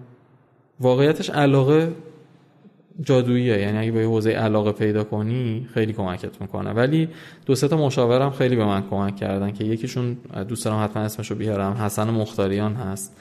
واقعیتش علاقه جادوییه یعنی اگه به حوزه علاقه پیدا کنی خیلی کمکت می‌کنه ولی دو سه تا مشاورم خیلی به من کمک کردن که یکیشون دوست دارم حتما اسمشو بیارم حسن مختاریان هست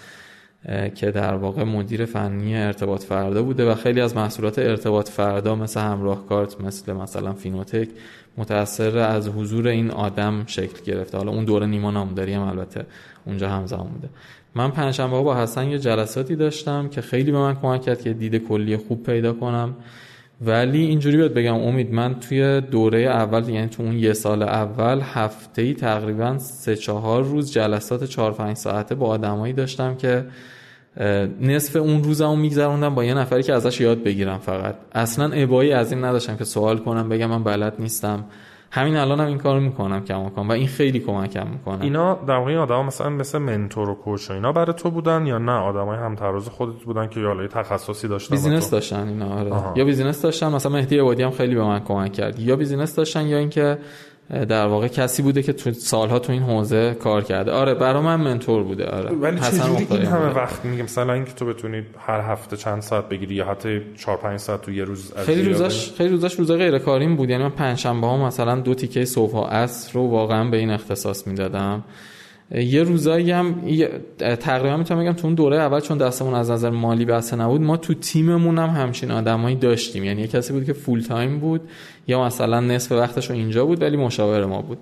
که در واقع مدیر فنی ارتباط فردا بوده و خیلی از محصولات ارتباط فردا مثل همراه کارت مثل مثلا فینوتک متأثر از حضور این آدم شکل گرفته. حالا اون دوره نیما نامداری هم البته اونجا همزمان بوده. من پنجشنبه با حسن یه جلساتی داشتم که خیلی به من کمک کرد که دید کلی خوب پیدا کنم. ولی اینجوری باید بگم امید من توی دوره اول یعنی تو اون یه سال اول هفته ای تقریبا سه چهار روز جلسات چهار پنج ساعته با آدمایی داشتم که نصف اون روزمو میگذروندم با یه نفری که ازش یاد بگیرم فقط. اصلا ابایی از این نداشتم که سوال کنم بگم من بلد نیستم. همین الانم هم این کارو می‌کنم کماکان و این خیلی کمکم می‌کنه. اینا در واقع آدم مثلا مثل mentor و coach اینا برای تو بودن یا نه؟ آدمای هم تراز خودت بودن که یه تخصصی داشتن بیزینس داشتن اینا آره. یا business داشتن مثلا مهدی عبادی هم خیلی به من کمک کرد. یا business داشتن یا اینکه در واقع کسی بوده که تو سالها تو این حوزه کار کرده. آره برای من mentor بوده آره. ولی چجوری این همه وقت میگم مثلا اینکه تو بتونی هر هفته چند ساعت بگیری یا حتی 4 5 ساعت تو یه روز خیلی روزاش خیلی روزاش روزا غیر کاریم بود. یعنی من پنج شنبه ها مثلا دو تیکه صبح و عصر رو واقعا به این اختصاص می‌دادم. یه روزایی هم تقریبا می‌تونم بگم تو اون دوره اول چون دستمون از نظر مالی بسته نبود ما تو تیممون هم همچین آدمایی داشتیم. یعنی یه کسی بود که فول تایم بود یا مثلا نصف وقتش رو اینجا بود ولی مشاور ما بود.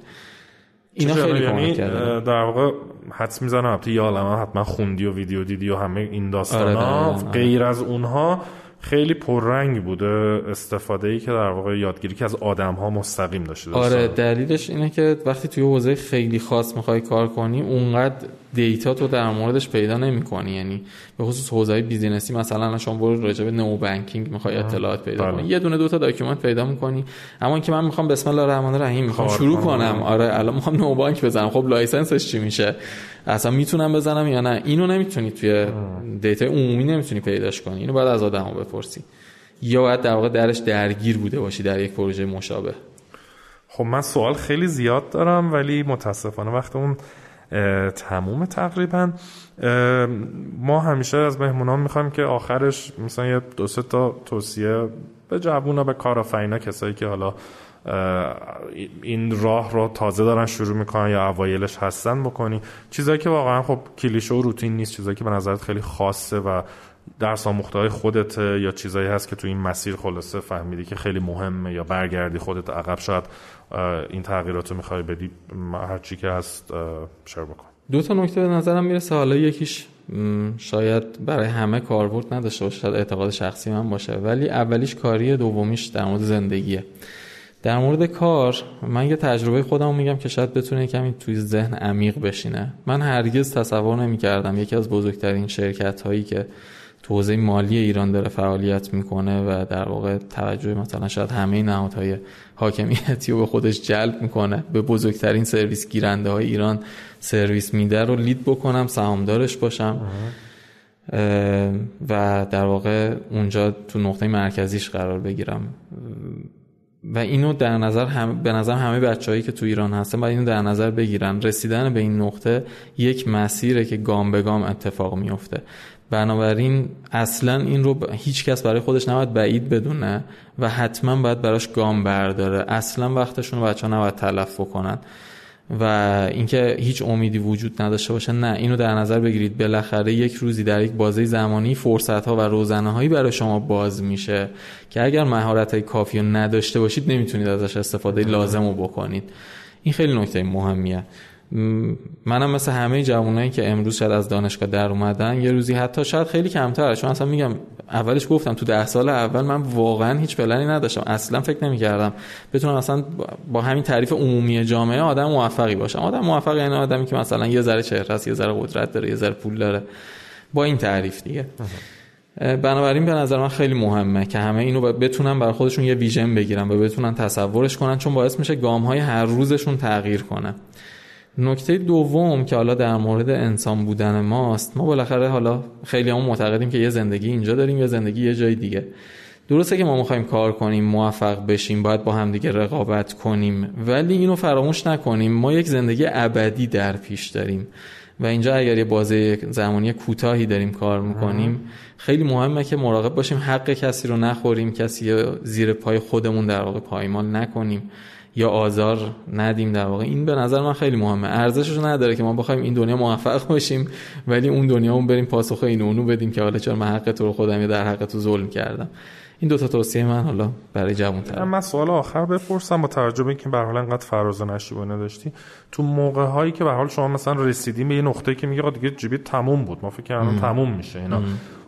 اینا خیلی یعنی در واقع حدس می‌زنم البته یه عالمه حتما خوندی و ویدیو دیدی و همه این داستان ها آره غیر از اونها. خیلی پررنگ بوده استفاده ای که در واقع یادگیری که از آدم ها مستقیم داشته آره دلیلش اینه که وقتی توی حوزه خیلی خاص می‌خوای کار کنی اونقدر data تو در موردش پیدا نمی‌کنی. یعنی به خصوص حوزه business ی مثلا شما برو راجع به neobanking می‌خوای اطلاعات پیدا بله. کنی. یه دونه دو تا document پیدا می‌کنی. اما اینکه من می‌خوام بسم الله الرحمن الرحیم می‌خوام شروع کنم. آره الان می‌خوام neobank بزنم. خب license ش چی میشه؟ اصلا می‌تونم بزنم یا نه؟ اینو نمی‌تونی توی data عمومی نمی‌تونی پیداش کنی. اینو باید از آدمو بپرسی. یا باید در واقع درش درگیر بوده باشی در یک پروژه مشابه. خب من سوال خیلی زیاد دارم ولی متاسفانه وقتمون تموم تقریبا. ما همیشه از مهمونان می‌خوایم که آخرش مثلا یه دو سه تا توصیه به جوونا به کارآفرینا کسایی که حالا این راه رو تازه دارن شروع می‌کنن یا اوایلش هستن بکنی. چیزایی که واقعا خب کلیشه و روتین نیست چیزایی که به نظرت خیلی خاصه و درس آموخته خودت یا چیزایی هست که تو این مسیر خلاصه فهمیدی که خیلی مهمه یا برگردی خودت عقب شاید این تغییرات رو می‌خوای بدی هر چی که هست شیر بکن. دو تا نکته به نظرم می‌رسه. حالا یکیش شاید برای همه کاربرد نداشته باشه شاید اعتقاد شخصی من باشه ولی اولیش کاری دومیش در مورد زندگیه. در مورد کار من یه تجربه خودم میگم که شاید بتونه کمی توی ذهن عمیق بشینه. من هرگز تصور نمی کردم یکی از بزرگترین شرکت هایی که تو مالی ایران داره فعالیت می‌کنه و در واقع توجه مثلا شاید همه نهادهای حاکمیتی رو به خودش جلب می‌کنه به بزرگترین سرویس گیرنده های ایران سرویس میده رو لید بکنم سهامدارش باشم. و در واقع اونجا تو نقطه مرکزیش قرار بگیرم. و اینو در نظر هم به نظر همه بچههایی که تو ایران هستن باید اینو در نظر بگیرن. رسیدن به این نقطه یک مسیره که گام به گام اتفاق میفته بنابراین اصلا این رو هیچ کس برای خودش نباید بعید بدونه و حتما باید براش گام برداره. اصلا وقتشون رو بچه ها نباید تلف کنن و اینکه هیچ امیدی وجود نداشته باشه. نه اینو در نظر بگیرید. بالاخره یک روزی در یک بازه زمانی فرصت ها و روزنه هایی برای شما باز میشه که اگر مهارت های کافی رو نداشته باشید نمی‌تونید ازش استفاده لازم رو بکنید. این خیلی نکته مهمیه. منم مثل همه جوانایی که امروز شاید از دانشگاه در اومدن یه روزی حتی شاید خیلی کمتر. چون اصلا میگم اولش گفتم تو ده سال اول من واقعا هیچ پلنی نداشتم. اصلا فکر نمی‌کردم بتونم اصلا با همین تعریف عمومی جامعه آدم موفقی باشم. آدم موفقی یعنی آدمی که مثلا یه ذره چهره است یه ذره قدرت داره یه ذره پول داره. با این تعریف دیگه. بنابراین به نظر من خیلی مهمه که همه اینو بتونن برای خودشون یه ویژن بگیرن و بتونن تصورش کنن چون باعث میشه گام های هر روزشون تغییر کنه. نکته دوم که حالا در مورد انسان بودن ماست ما بالاخره حالا خیلی هم معتقدیم که یه زندگی اینجا داریم یا زندگی یه جای دیگه. درسته که ما می‌خوایم کار کنیم موفق بشیم باید با هم دیگه رقابت کنیم ولی اینو فراموش نکنیم. ما یک زندگی ابدی در پیش داریم و اینجا اگر یه بازه زمانی کوتاهی داریم کار می‌کنیم خیلی مهمه که مراقب باشیم حق کسی رو نخوریم کسی زیر پای خودمون در واقع پایمال نکنیم. یا آزار ندیم در واقع. این به نظر من خیلی مهمه. ارزشش نداره که ما بخوایم این دنیا موفق باشیم ولی اون دنیا اون بریم پاسخ این اونو بدیم که حالا چرا من حق تو رو خودم یا در حق تو ظلم کردم. این دو تا توصیه من حالا برای جوان تر من سوال آخر بپرسم با توجه به اینکه به حال انقدر فراز و نشیبانه داشتی. تو موقع هایی که به حال شما مثلا رسیدیم به یه نقطه که میگه دیگه جیبی تموم بود. ما فکر کردم تموم میشه اینا.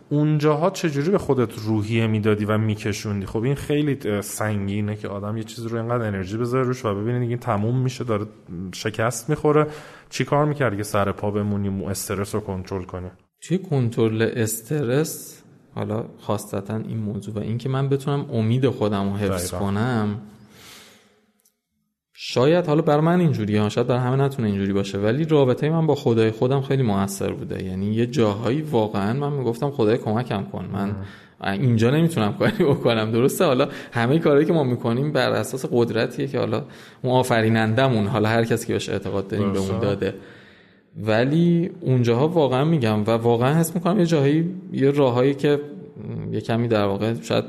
اونجاها چجوری به خودت روحیه می‌دادی و میکشوندی؟ خب این خیلی سنگینه که آدم یه چیزی رو اینقدر انرژی بذاره روش و ببینید این تموم میشه داره شکست می‌خوره. چی کار می‌کردی که سر پا بمونی استرس رو کنترل کنی؟ توی کنترل استرس حالا خاصتا این موضوع و اینکه من بتونم امید خودم رو حفظ کنم شاید حالا بر من اینجوری ها شاید بر همه نتونه اینجوری باشه ولی رابطه من با خدای خودم خیلی موثر بوده. یعنی یه جاهایی واقعا من می‌گفتم خدای کمکم کن. من اینجا نمی‌تونم کاری بکنم درسته؟ حالا همه کارهایی که ما می‌کنیم بر اساس قدرتیه که حالا اون آفرینندمون حالا هر کسی که بهش اعتقاد داریم به اون داده. ولی اونجاها واقعا میگم و واقعا حس می‌کنم یه جاهایی یه راههایی که یه کمی در واقع شاید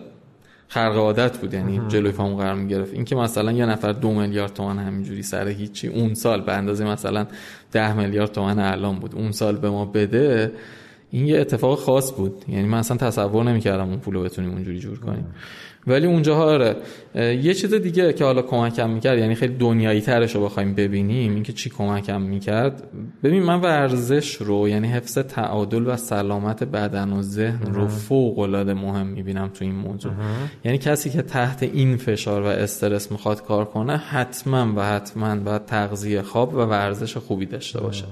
خرق عادت بود یعنی جلوی پامون قرار می‌گرفت. این که مثلا یه نفر دو میلیارد تومن همینجوری سر هیچی اون سال به اندازه مثلا ده میلیارد تومن الان بود اون سال به ما بده این یه اتفاق خاص بود. یعنی من اصلا تصور نمی‌کردم اون پولو بتونیم اونجوری جور کنیم. ولی اونجا آره. یه چیز دیگه که حالا کمکم می‌کرد یعنی خیلی دنیایی ترش رو بخوایم ببینیم اینکه چی کمکم می‌کرد. ببین من ورزش رو یعنی حفظ تعادل و سلامت بدن و ذهن رو فوق العاده مهم می‌بینم تو این موضوع. یعنی کسی که تحت این فشار و استرس می‌خواد کار کنه حتما و حتما باید تغذیه خواب و ورزش خوبی داشته باشه.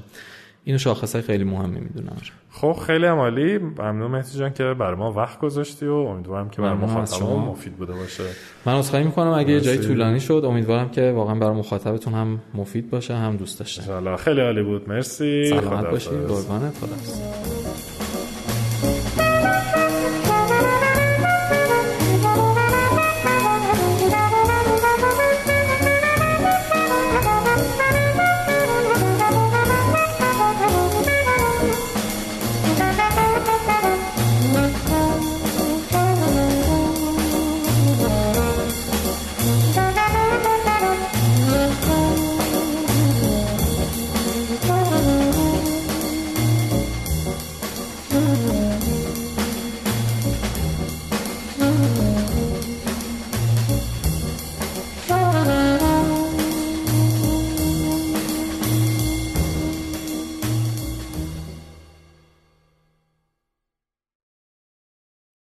اینو شاخصه خیلی مهمی می‌دونم. خب خیلی عمالی ممنون مهدی جان که برای ما وقت گذاشتی و امیدوارم که برای مخاطبمون مفید بوده باشه. من عذرخواهی می‌کنم اگه جای طولانی شد امیدوارم که واقعا برای مخاطبتون هم مفید باشه هم دوست داشته خیلی عالی بود. مرسی. سلامت باشید قربانت خدا